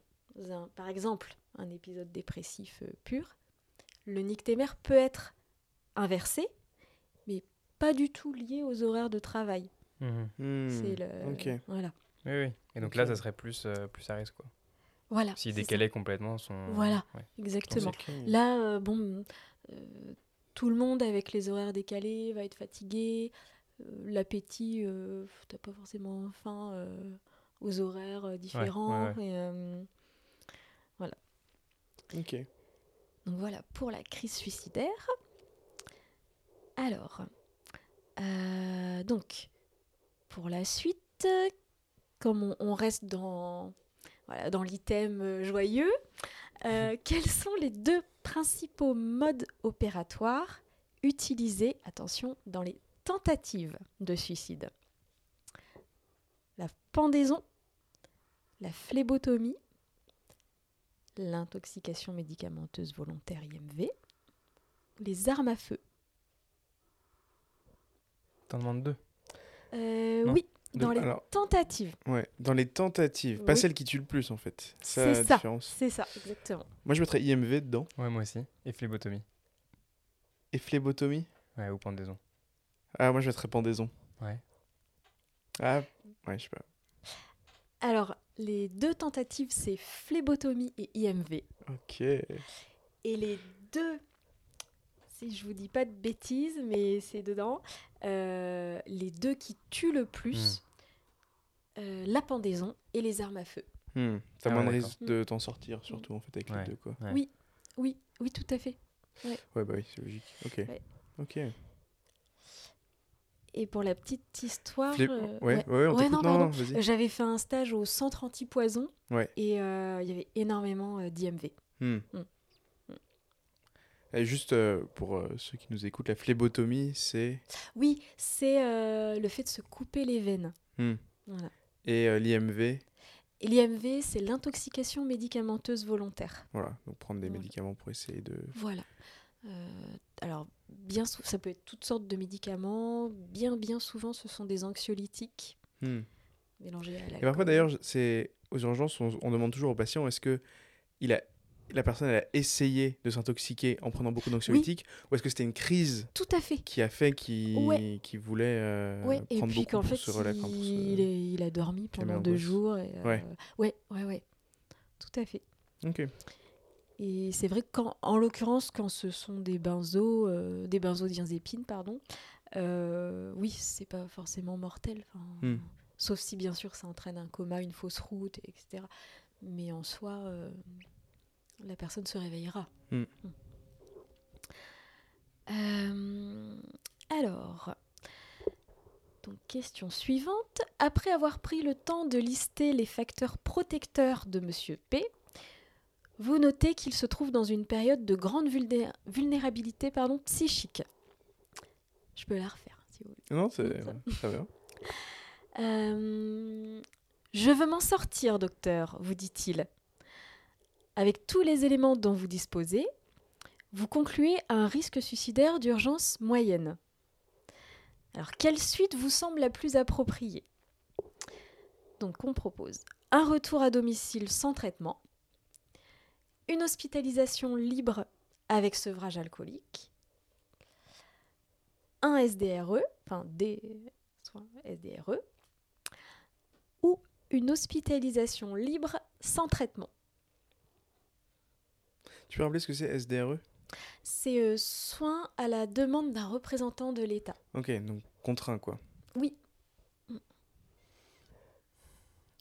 un, par exemple, un épisode dépressif euh, pur, le nictémère peut être inversé, mais pas du tout lié aux horaires de travail.
Mhm.
Hmm.
C'est le,
Ok.
voilà,
Oui, oui. Et donc là, ça serait plus, euh, plus à risque, quoi.
voilà,
S'il
ça.
décalait complètement son.
Voilà.
Ouais.
exactement. Là, euh, bon, euh, tout le monde avec les horaires décalés va être fatigué. Euh, L'appétit, euh, t'as pas forcément faim euh, aux horaires euh, différents.
ouais.
et, euh,
Ok.
donc voilà pour la crise suicidaire. Alors, euh, donc, pour la suite, comme on, on reste dans, voilà, dans l'item euh, joyeux, euh, *laughs* quels sont les deux principaux modes opératoires utilisés, attention, dans les tentatives de suicide? La pendaison, la phlébotomie, l'intoxication médicamenteuse volontaire IMV, les armes à feu.
T'en demandes deux?
Euh, oui, Dans les
alors,
tentatives.
ouais, dans les tentatives, pas
Oui.
celles qui tuent le plus en fait. C'est
ça. C'est ça, exactement.
Moi je mettrais IMV dedans.
Ouais, moi aussi. Et phlébotomie.
Et phlébotomie
Ouais, ou pendaison.
Ah, moi je mettrais pendaison.
Ouais.
Ah, ouais, je sais pas.
Alors, les deux tentatives, c'est phlébotomie et IMV.
Ok.
Et les deux, si je vous dis pas de bêtises, mais c'est dedans, euh, les deux qui tuent le plus, euh, la pendaison et les armes à feu.
Hmm. T'as
Ah
moins
ouais,
de risque de t'en sortir, surtout en fait, avec
Ouais.
les deux quoi.
Ouais.
Oui. Oui, oui, tout à fait.
Ouais, bah oui, c'est logique. Ok.
Ouais.
Ok.
Et pour la petite histoire,
Flé-
euh,
ouais, ouais, on
Ouais, non,
Non,
j'avais fait un stage au centre anti-poison
Ouais.
et euh, il y avait énormément euh, d'IMV.
Hmm.
Mm.
Et juste euh, pour euh, ceux qui nous écoutent, la phlébotomie, c'est.
Oui, c'est euh, le fait de se couper les veines.
Hmm.
Voilà.
Et l'IMV,
l'IMV, c'est l'intoxication médicamenteuse volontaire.
voilà, donc prendre des
Voilà.
médicaments pour essayer de.
Voilà. Alors, bien sou- ça peut être toutes sortes de médicaments. Bien, bien souvent, ce sont des anxiolytiques
Hmm.
mélangés à l'alcool.
Et parfois d'ailleurs, c'est aux urgences, on, on demande toujours au patient est-ce que il a, la personne elle a essayé de s'intoxiquer en prenant beaucoup d'anxiolytiques ou est-ce que c'était une crise
Tout à fait.
qui a fait qu'il
Ouais.
voulait euh,
ouais, et
prendre
puis
beaucoup
qu'en
pour
fait,
se relaxer, se-
il, a dormi pendant deux jours. Et, euh,
Ouais.
ouais, ouais, ouais. Tout à fait.
Ok.
Et c'est vrai qu'en en l'occurrence, quand ce sont des benzos, euh, des benzodiazépines, pardon, euh, oui, c'est pas forcément mortel.
Hmm.
Sauf si, bien sûr, ça entraîne un coma, une fausse route, etc. Mais en soi, euh, la personne se réveillera.
Hmm.
Hmm. Euh, alors, donc question suivante. Après avoir pris le temps de lister les facteurs protecteurs de Monsieur P, vous notez qu'il se trouve dans une période de grande vulné- vulnérabilité pardon, psychique. Je peux la refaire si vous voulez.
Non, c'est très bien.
Euh, je veux m'en sortir, docteur, vous dit-il. Avec tous les éléments dont vous disposez, vous concluez à un risque suicidaire d'urgence moyenne. Alors, quelle suite vous semble la plus appropriée? Donc, on propose un retour à domicile sans traitement, une hospitalisation libre avec sevrage alcoolique, un SDRE, enfin des SDRE, ou une hospitalisation libre sans traitement.
Tu peux rappeler ce que c'est SDRE
C'est euh, soins à la demande d'un représentant de l'État.
Ok, donc contraint quoi.
Oui,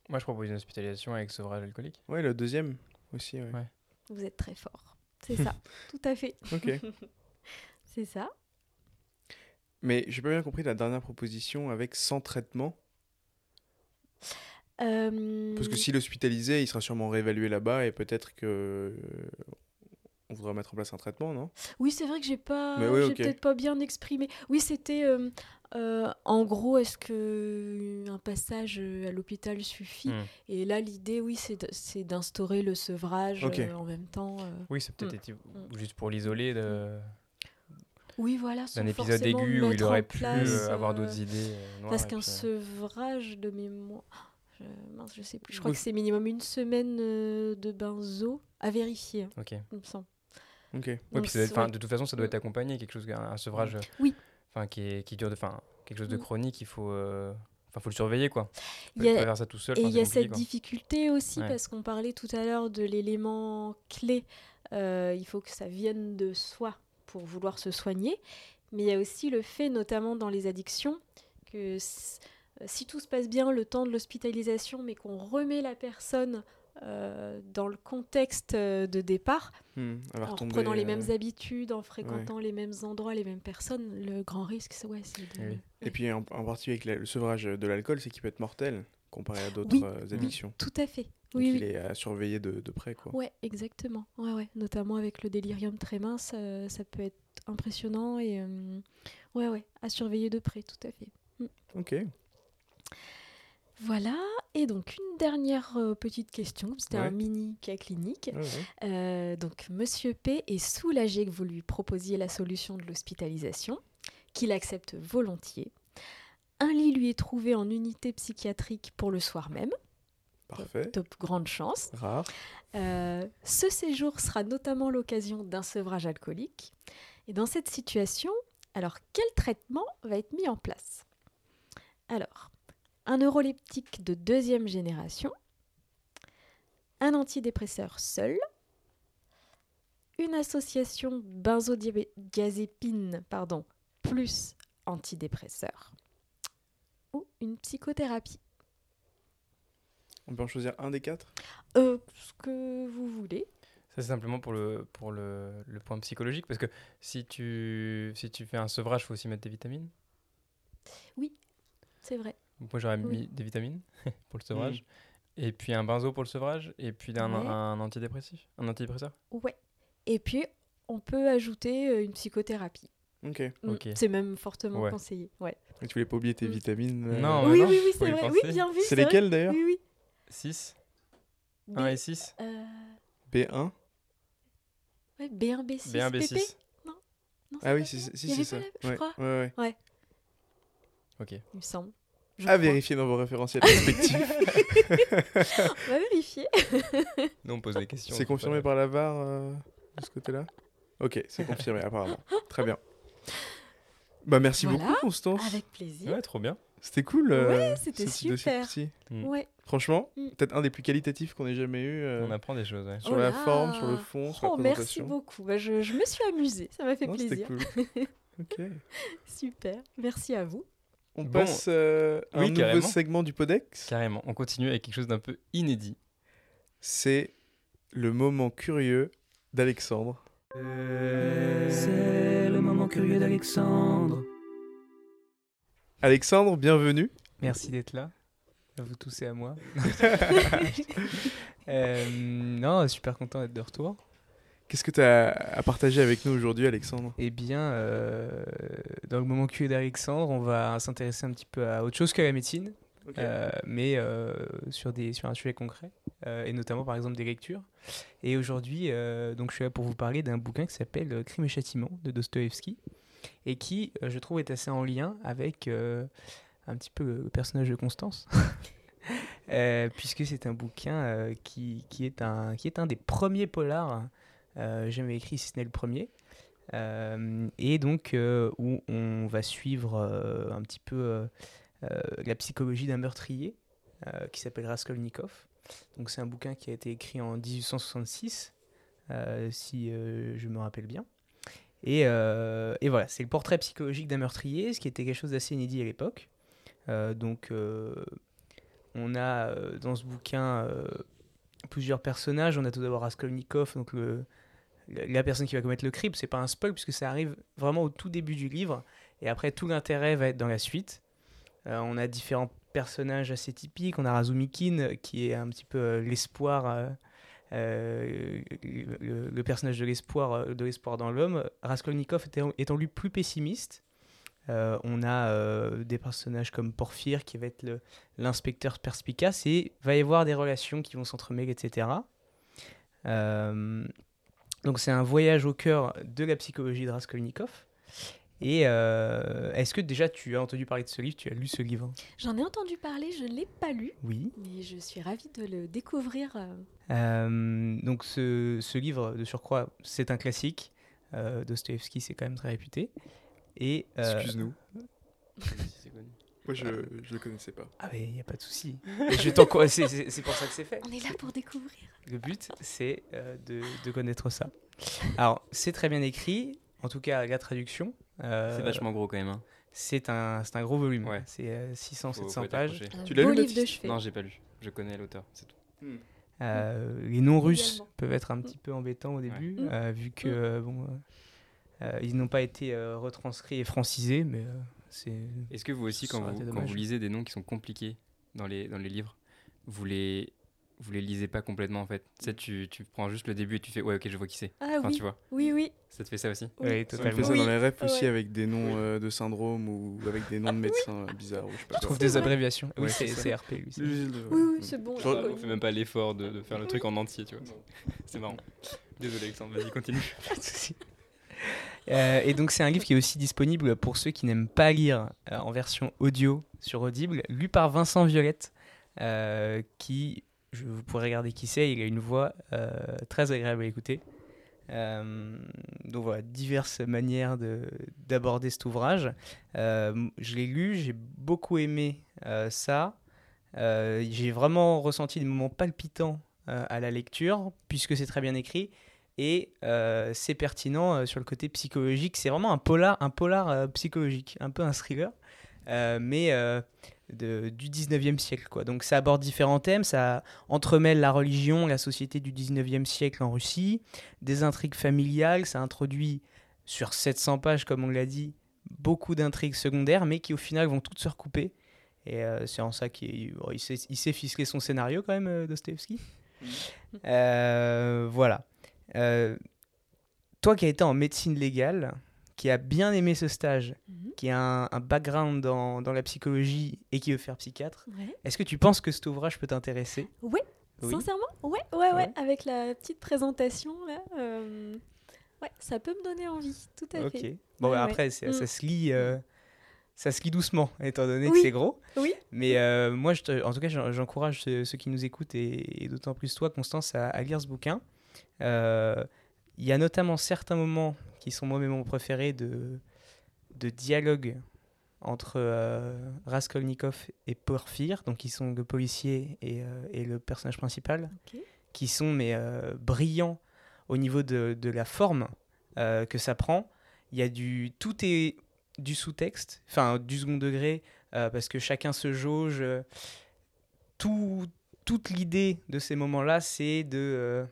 Moi, je propose une hospitalisation avec sevrage alcoolique.
Ouais, le deuxième aussi. Ouais.
Ouais.
vous êtes très fort. C'est ça, *laughs* tout à fait.
Ok. *laughs*
C'est ça.
Mais j'ai pas bien compris la dernière proposition avec sans traitement.
Euh,
Parce que s'il est hospitalisé, il sera sûrement réévalué là-bas et peut-être que on voudra mettre en place un traitement, non?
Oui, c'est vrai que j'ai pas,
oui,
peut-être pas bien exprimé. Oui, c'était euh, euh, en gros, est-ce que un passage euh, à l'hôpital suffit?
Hmm.
Et là, l'idée, oui, c'est d'instaurer le sevrage euh, en même temps. euh.
Oui, c'est peut-être
Mm.
été- juste pour l'isoler de.
Oui, voilà.
d'un épisode
forcément
aigu où il aurait pu
place,
euh, avoir
euh,
d'autres idées euh, noires.
Parce qu'un
puis,
sevrage de mémoire. Je, mince, je sais plus. Je crois
Oui.
que c'est minimum une semaine de benzo à vérifier,
Ok.
il me semble.
Ok.
Puis ça doit être-
c'est-
enfin,
ouais.
de toute façon, ça doit être accompagné, quelque chose, un, un sevrage euh,
Oui.
enfin, qui, est, qui dure de, enfin, quelque chose de chronique, il faut, euh, enfin, faut le surveiller, quoi.
Il y a-
faire ça tout seul.
Et il y a cette
quoi.
difficulté aussi
Ouais.
parce qu'on parlait tout à l'heure de l'élément clé. Euh, il faut que ça vienne de soi pour vouloir se soigner. Mais il y a aussi le fait, notamment dans les addictions, que si tout se passe bien le temps de l'hospitalisation, mais qu'on remet la personne euh, dans le contexte euh, de départ,
Hmm,
en reprenant les
euh,
mêmes habitudes, en fréquentant les mêmes endroits, les mêmes personnes, le grand risque, c'est ouais, c'est de...
Oui.
Et puis en, en partie avec la- le sevrage de l'alcool, c'est qu'il peut être mortel comparé à d'autres
Oui,
euh, addictions.
Tout à fait.
Donc
Oui,
il
oui.
est à surveiller de, de près. Quoi.
Ouais, exactement. Ouais, ouais. Notamment avec le délirium très mince, euh, ça peut être impressionnant et euh, ouais, ouais, à surveiller de près, tout à fait.
Ok.
Voilà. Et donc une dernière euh, petite question. C'était
Ouais.
un mini cas clinique.
Ouais, ouais.
Euh, donc Monsieur P est soulagé que vous lui proposiez la solution de l'hospitalisation, qu'il accepte volontiers. Un lit lui est trouvé en unité psychiatrique pour le soir même.
Parfait.
Top grande chance.
Rare.
Euh, ce séjour sera notamment l'occasion d'un sevrage alcoolique. Et dans cette situation, alors quel traitement va être mis en place? Alors, un neuroleptique de deuxième génération, un antidépresseur seul, une association benzodiazépine pardon, plus antidépresseur, ou une psychothérapie.
On peut en choisir un des quatre?
Euh, ce que vous voulez.
Ça, c'est simplement pour le, pour le, le point psychologique, parce que si tu, si tu fais un sevrage, il faut aussi mettre des vitamines?
C'est vrai.
Moi, j'aurais
Oui.
mis des vitamines *laughs* pour le sevrage, et puis un benzo pour le sevrage, et puis un,
Ouais.
un antidépressif, un antidépresseur.
Ouais. Et puis, on peut ajouter euh, une psychothérapie.
Ok.
Mm,
Ok.
C'est même fortement
Ouais.
conseillé. Ouais.
Et tu voulais pas oublier tes
Mm.
vitamines euh,
Non,
oui,
non,
oui, oui, c'est vrai.
penser.
Oui, bien vu.
C'est
vrai.
lesquels d'ailleurs
Oui, oui.
6
B,
1 et 6
euh,
B1
ouais, B1, B6,
B1,
PP
B6.
Non,
Ah oui,
pas
c'est
ça
si,
Il y
c'est ça.
je
Ouais,
crois.
ouais, ouais.
Ok.
Il me semble. Je
À
crois.
vérifier dans vos référentiels respectifs. *laughs*
On va vérifier. *laughs*
Nous, on pose des questions.
c'est confirmé par la VAR euh, de ce côté-là? Ok, c'est confirmé apparemment. Très bien. Bah merci
Voilà.
beaucoup Constance.
Avec plaisir.
Ouais, trop bien.
C'était cool. euh,
c'était
petit dossier
super.
petit.
Mm.
Ouais.
Franchement,
Mm.
peut-être un des plus qualitatifs qu'on ait jamais eu. euh,
On apprend des choses, ouais.
Sur
Oh
la forme, sur le fond, sur la
Oh, merci
présentation.
beaucoup. Bah, je, je me suis amusée. Ça m'a fait
Non, c'était
plaisir.
cool. *laughs* ok.
Super. Merci à vous.
On
Bon.
passe euh, à
Oui,
un nouveau
carrément.
segment du Podex.
Carrément. On continue avec quelque chose d'un peu inédit.
C'est le moment curieux d'Alexandre.
C'est le moment curieux d'Alexandre.
Alexandre, bienvenue.
Merci d'être là. À vous tous et à moi. *laughs* *laughs* Euh, non, super content d'être de retour.
Qu'est-ce que tu as à partager avec nous aujourd'hui, Alexandre?
Eh bien, euh, dans le moment curieux d'Alexandre, on va s'intéresser un petit peu à autre chose que la médecine, euh, mais euh, sur, des, sur un sujet concret, et notamment par exemple des lectures. Et aujourd'hui, donc, je suis là pour vous parler d'un bouquin qui s'appelle Crime et Châtiment de Dostoevsky, et qui, je trouve, est assez en lien avec un petit peu le personnage de Constance. *laughs* Puisque c'est un bouquin qui, qui, est un, qui est un des premiers polars jamais écrit, si ce n'est le premier. Euh, et donc, euh, où on va suivre euh, un petit peu euh, euh, la psychologie d'un meurtrier euh, qui s'appelle Raskolnikov. Donc, c'est un bouquin qui a été écrit en 1866, euh, si euh, je me rappelle bien. Et, euh, et voilà, c'est le portrait psychologique d'un meurtrier, ce qui était quelque chose d'assez inédit à l'époque. Euh, donc, euh, on a euh, dans ce bouquin euh, plusieurs personnages. On a tout d'abord Raskolnikov, donc le, la personne qui va commettre le crime. C'est pas un spoil puisque ça arrive vraiment au tout début du livre. Et après, tout l'intérêt va être dans la suite. Euh, on a différents personnages assez typiques. On a Razumikin euh, qui est un petit peu euh, l'espoir. le, personnage de l'espoir de l'espoir dans l'homme Raskolnikov étant, étant lui plus pessimiste on a des personnages comme Porphyre qui va être l'inspecteur perspicace et va y avoir des relations qui vont s'entremêler etc Euh, donc c'est un voyage au cœur de la psychologie de Raskolnikov Et euh, est-ce que déjà tu as entendu parler de ce livre? Tu as lu ce livre?
J'en ai entendu parler, je ne l'ai pas lu,
Oui.
mais je suis ravie de le découvrir. euh.
Euh, donc ce, ce livre de surcroît, c'est un classique. Euh, Dostoevsky, c'est quand même très réputé. Et euh,
Excuse-nous. *laughs* Moi, je, je le connaissais pas.
ah mais il n'y a pas de souci. C'est- pour ça que c'est fait.
On est là pour découvrir.
Le but, c'est euh, de, de connaître ça. Alors, c'est très bien écrit, en tout cas la traduction. euh,
C'est vachement gros quand même. hein.
C'est un, c'est un gros volume.
Ouais.
C'est euh,
Faut-
600-700
faut être
pages.
Tu l'as
beau
lu,
livre de chevet.
Non, j'ai pas lu. Je connais l'auteur, c'est tout.
Euh, les noms russes peuvent être un petit peu embêtants au début,
Mm.
euh, vu que
Mm.
euh, bon, euh, euh, ils n'ont pas été euh, retranscrits et francisés, mais c'est.
Est-ce que vous aussi, quand vous, quand lisez des noms qui sont compliqués dans les, dans les livres, vous les, vous les lisez pas complètement en fait? Tu sais, tu, tu prends juste le début et tu fais ouais, ok, je vois qui c'est.
Ah
Enfin,
oui,
tu vois,
oui, oui.
ça te fait ça aussi?
Oui,
oui.
Ça
totalement.
fait ça dans les rêves aussi
Ouais.
avec des noms euh, de syndrome ou avec des noms de médecins euh, bizarres. Ou je sais pas
Je trouve des abréviations. Oui, c'est
c'est ça.
c'est RP, lui.
Oui,
Oui, oui, c'est bon.
Genre,
On fait même pas l'effort de, de faire le truc en entier, tu vois. C'est marrant. *laughs* Désolé Alexandre, vas-y, continue.
Euh, et donc c'est un livre qui est aussi disponible pour ceux qui n'aiment pas lire euh, en version audio sur Audible, lu par Vincent Violette, euh, qui, vous pourrez regarder qui c'est, il a une voix très agréable à écouter. Donc voilà, diverses manières de- d'aborder cet ouvrage. Je l'ai lu, j'ai beaucoup aimé ça. J'ai vraiment ressenti des moments palpitants à la lecture, puisque c'est très bien écrit et euh, c'est pertinent euh, sur le côté psychologique. C'est vraiment un polar, un polar euh, psychologique, un peu un thriller, mais de- du 19e siècle. Quoi. Donc ça aborde différents thèmes, ça entremêle la religion, la société du 19e siècle en Russie, des intrigues familiales, ça introduit sur 700 pages, comme on l'a dit, beaucoup d'intrigues secondaires, mais qui au final vont toutes se recouper. Et c'est en ça qu'il il sait, il sait son scénario quand même, Dostoevsky. Euh, voilà. Euh, toi qui as été en médecine légale, qui a bien aimé ce stage,
Mhm.
qui a un, un background dans, dans la psychologie et qui veut faire psychiatre,
Ouais.
est-ce que tu penses que cet ouvrage peut t'intéresser?
Ouais,
Oui.
sincèrement Ouais, ouais, ouais,
Ouais.
Avec la petite présentation, là. euh, Ouais, ça peut me donner envie, tout à
Ok.
fait.
Bon,
Ouais,
bah,
ouais.
après, ça
Mm.
se lit. euh, Ça se lit doucement, étant donné que c'est gros.
Oui.
Mais euh, moi, je te- en tout cas, j'en- j'encourage ceux, ceux qui nous écoutent, et, et d'autant plus toi, Constance, à, à lire ce bouquin. Euh, Il y a notamment certains moments qui sont moi mes moments préférés de, de dialogue entre euh, Raskolnikov et Porphyre, donc qui sont le policier et, euh, et le personnage principal, qui sont mais euh, brillants au niveau de, de la forme que ça prend. Il y a du tout est du sous-texte, enfin du second degré, parce que chacun se jauge. tout, toute l'idée de ces moments-là, c'est de,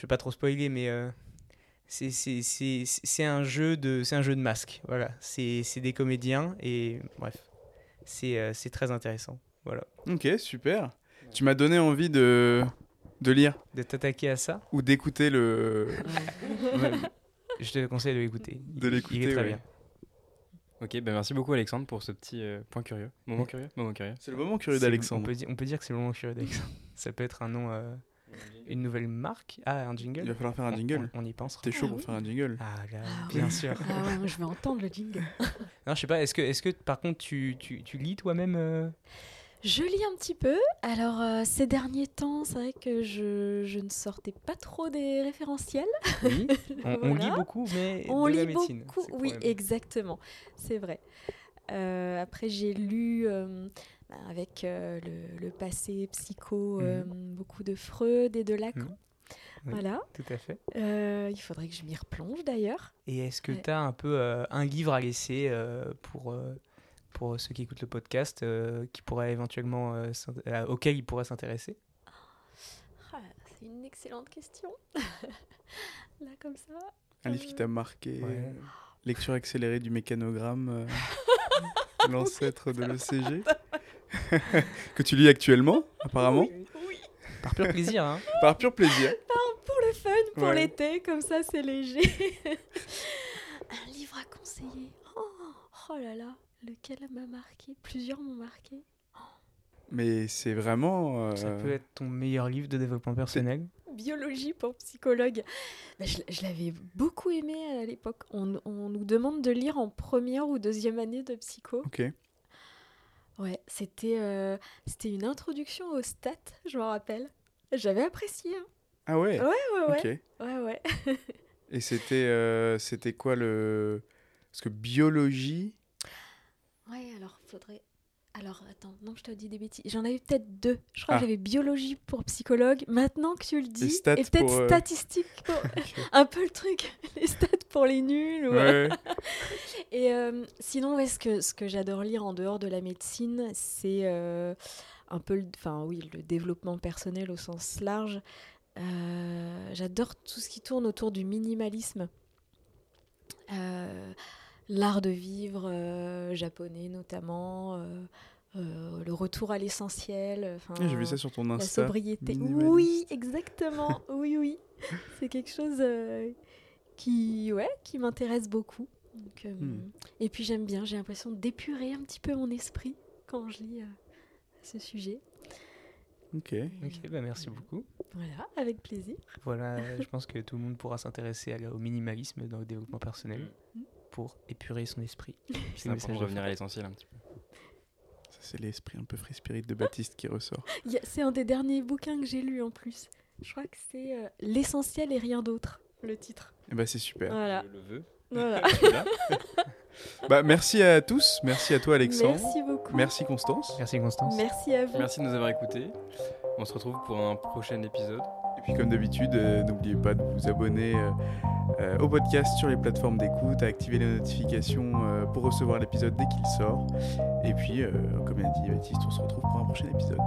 je vais pas trop spoiler, mais euh, c'est un jeu de c'est un jeu de masque. Voilà, c'est des comédiens et bref, c'est euh, c'est très intéressant. Voilà,
Ok, super. Tu m'as donné envie de, de lire
de t'attaquer à ça,
ou d'écouter le. *laughs*
je te conseille de l'écouter.
De
Il-
l'écouter,
il est très
ouais.
bien.
Ok, ben merci beaucoup Alexandre pour ce petit euh, point curieux. Moment curieux Moment curieux.
C'est le moment curieux
On
d'Alexandre.
on peut dire que c'est le moment curieux d'Alexandre. Ça peut être un nom, euh, une nouvelle marque. Ah, un jingle.
Il va falloir faire un
On-
jingle.
On, on y pensera.
T'es chaud
Ah
pour
oui.
faire un jingle
Ah, là,
Ah
bien
oui.
sûr.
Ah ouais, moi, je vais entendre le jingle. *laughs*
Non, je sais pas, est-ce que, est que par contre tu, tu, tu lis toi-même euh,
Je lis un petit peu. Alors, euh, ces derniers temps, c'est vrai que je, je ne sortais pas trop des référentiels.
Oui. *laughs* On, on lit beaucoup, mais
On
de la
lit
médecine.
beaucoup. Oui,
problème.
exactement. C'est vrai. Euh, après, j'ai lu euh, bah, avec euh, le, le passé psycho euh, beaucoup de Freud et de Lacan.
Mhm. Oui.
Voilà.
Tout à fait.
Euh, il faudrait que je m'y replonge d'ailleurs.
Et est-ce que
Ouais.
tu as un peu euh, un livre à laisser euh, pour, euh, pour ceux qui écoutent le podcast, euh, qui pourrait éventuellement, euh, euh, auquel ils pourraient s'intéresser?
Ah, c'est une excellente question. *laughs* Là, comme ça.
Un livre qui t'a marqué
Ouais.
euh, Lecture accélérée du mécanogramme, euh, *laughs* *laughs* l'ancêtre de l'ECG. *laughs* *laughs* que tu lis actuellement, apparemment.
Oui, oui.
Par pur plaisir, hein
Par pur plaisir.
Pour le fun, pour
Ouais.
l'été, comme ça, c'est léger. Un livre à conseiller. Oh, oh là là, lequel m'a marqué Plusieurs m'ont marqué.
Mais c'est vraiment. euh,
Ça peut être ton meilleur livre de développement personnel.
Biologie pour psychologue. Bah, je je l'avais beaucoup aimé à l'époque. On, on nous demande de lire en première ou deuxième année de psycho.
Ok.
Ouais, c'était euh, c'était une introduction aux stats, je me rappelle. J'avais apprécié. hein.
Ah ouais?
Ouais, ouais, ouais.
Ok.
Ouais, ouais. *laughs*
Et c'était euh, c'était quoi le. Parce que biologie?
Ouais, alors faudrait. Alors attends, non, je te dis des bêtises. J'en avais peut-être deux. Je crois
Ah.
que j'avais biologie pour psychologue. Maintenant que tu le dis, et peut-être
euh,
statistique pour. *laughs* *laughs* un peu le truc, *laughs* les stats pour les nuls. ou-
Ouais.
Et euh, sinon, ouais, ce que, ce que j'adore lire en dehors de la médecine, c'est euh, un peu, le- enfin oui, le développement personnel au sens large. Euh, j'adore tout ce qui tourne autour du minimalisme. L'art de vivre euh, japonais notamment, euh, euh, le retour à l'essentiel.
Ah, J'ai vu ça sur ton
la
Insta.
sobriété.
minimaliste.
Oui, exactement. *laughs* oui, oui. C'est quelque chose euh, qui, ouais, qui m'intéresse beaucoup. Donc, euh,
Hmm.
Et puis j'aime bien, j'ai l'impression d'épurer un petit peu mon esprit quand je lis euh, ce sujet.
Ok.
Ok, bah merci beaucoup.
Voilà, avec plaisir.
Voilà, *laughs* je pense que tout le monde pourra s'intéresser au minimalisme dans le développement personnel
Mm.
Pour épurer son esprit.
C'est important de revenir à l'essentiel un petit peu.
Ça, c'est l'esprit un peu free spirit de Baptiste qui ressort. *laughs*
C'est un des derniers bouquins que j'ai lu en plus. Je crois que c'est euh, L'essentiel et rien d'autre, le titre.
Et bah, c'est super.
Voilà.
Je le veux.
voilà. *laughs* *laughs*
Bah, merci à tous. Merci à toi, Alexandre.
Merci beaucoup.
Merci, Constance.
Merci Constance.
Merci à vous.
Merci de nous avoir écoutés. On se retrouve pour un prochain épisode.
Et puis, comme d'habitude, euh, n'oubliez pas de vous abonner euh, euh, au podcast sur les plateformes d'écoute, à activer les notifications pour recevoir l'épisode dès qu'il sort. Et puis, comme l'a dit Baptiste, on se retrouve pour un prochain épisode.